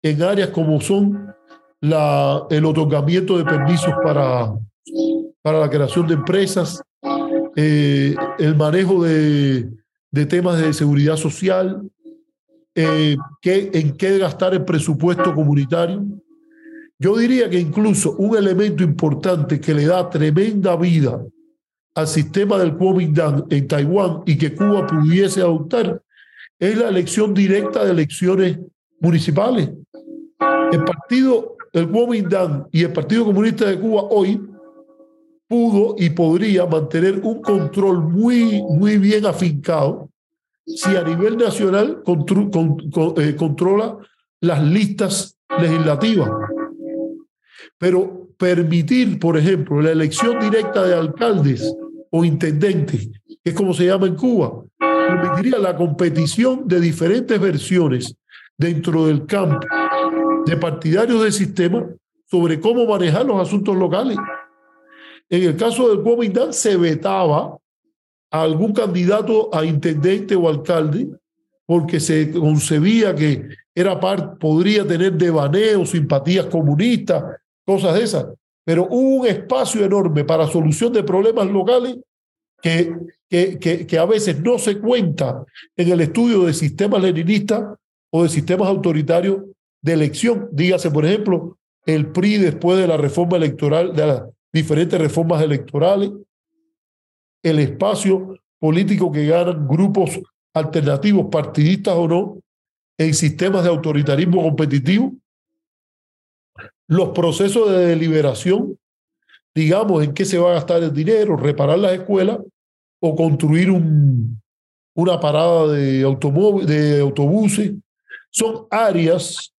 en áreas como son la, el otorgamiento de permisos para, para la creación de empresas, eh, el manejo de, de, temas de seguridad social, eh, en qué gastar el presupuesto comunitario, yo diría que incluso un elemento importante que le da tremenda vida al sistema del Kuomintang en Taiwán y que Cuba pudiese adoptar es la elección directa de elecciones municipales. El partido, el Kuomintang y el Partido Comunista de Cuba hoy pudo y podría mantener un control muy, muy bien afincado si a nivel nacional eh, controla las listas legislativas. Pero permitir, por ejemplo, la elección directa de alcaldes o intendentes, que es como se llama en Cuba, permitiría la competición de diferentes versiones dentro del campo de partidarios del sistema sobre cómo manejar los asuntos locales. En el caso del Kuomintang se vetaba a algún candidato a intendente o alcalde porque se concebía que era par, podría tener devaneos, simpatías comunistas, cosas de esas. Pero un espacio enorme para solución de problemas locales que, que, que, que a veces no se cuenta en el estudio de sistemas leninistas o de sistemas autoritarios de elección. Dígase, por ejemplo, el PRI después de la reforma electoral, de las diferentes reformas electorales, el espacio político que ganan grupos alternativos, partidistas o no, en sistemas de autoritarismo competitivo, los procesos de deliberación, digamos, en qué se va a gastar el dinero, reparar las escuelas o construir un, una parada de, de autobuses, son áreas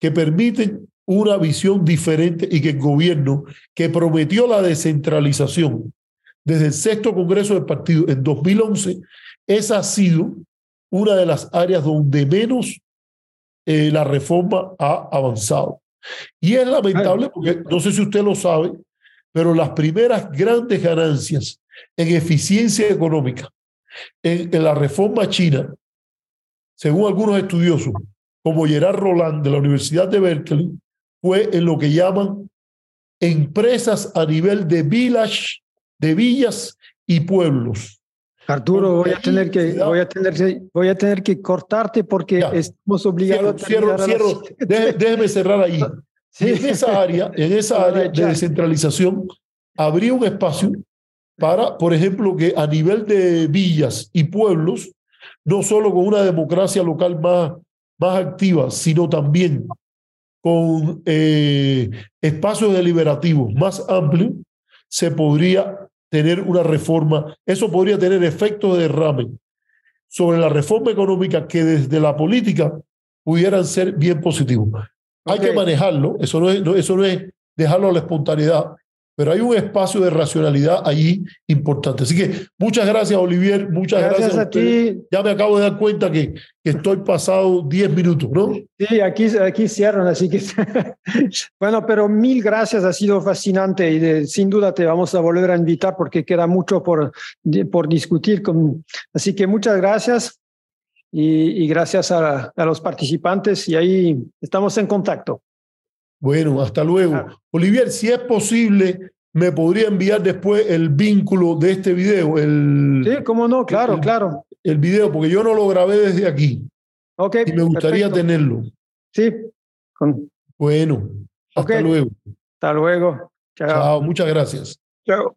que permiten una visión diferente y que el gobierno que prometió la descentralización desde el sexto Congreso del Partido en 2011, esa ha sido una de las áreas donde menos eh, la reforma ha avanzado. Y es lamentable porque no sé si usted lo sabe, pero las primeras grandes ganancias en eficiencia económica en, la reforma china, según algunos estudiosos, como Gerard Roland de la Universidad de Berkeley, fue en lo que llaman empresas a nivel de village, de villas y pueblos. Arturo, voy a tener que, voy a tener que, voy a tener que cortarte porque estamos obligados a cierro, cierro. Déjeme, cerrar ahí. Y en esa área, en esa área de descentralización, habría un espacio para, por ejemplo, que a nivel de villas y pueblos, no solo con una democracia local más, más activa, sino también con eh, espacios deliberativos más amplios, se podría tener una reforma. Eso podría tener efectos de derrame sobre la reforma económica que desde la política pudieran ser bien positivos. Hay que manejarlo, eso no, es, eso no es dejarlo a la espontaneidad, pero hay un espacio de racionalidad allí importante. Así que muchas gracias, Olivier. Muchas gracias, a, ti. Ya me acabo de dar cuenta que, que estoy pasado 10 minutos, ¿no? Sí, aquí, aquí cierran, así que. bueno, pero mil gracias, ha sido fascinante y sin duda te vamos a volver a invitar porque queda mucho por, por discutir. Con... Así que muchas gracias y, y gracias a, a los participantes y ahí estamos en contacto. Bueno, hasta luego. Olivier, si es posible, me podría enviar después el vínculo de este video. El, sí, cómo no, claro, claro. El video, porque yo no lo grabé desde aquí. Ok. Y me gustaría tenerlo. Sí. Bueno, hasta luego. Hasta luego. Chao, muchas gracias. Chao.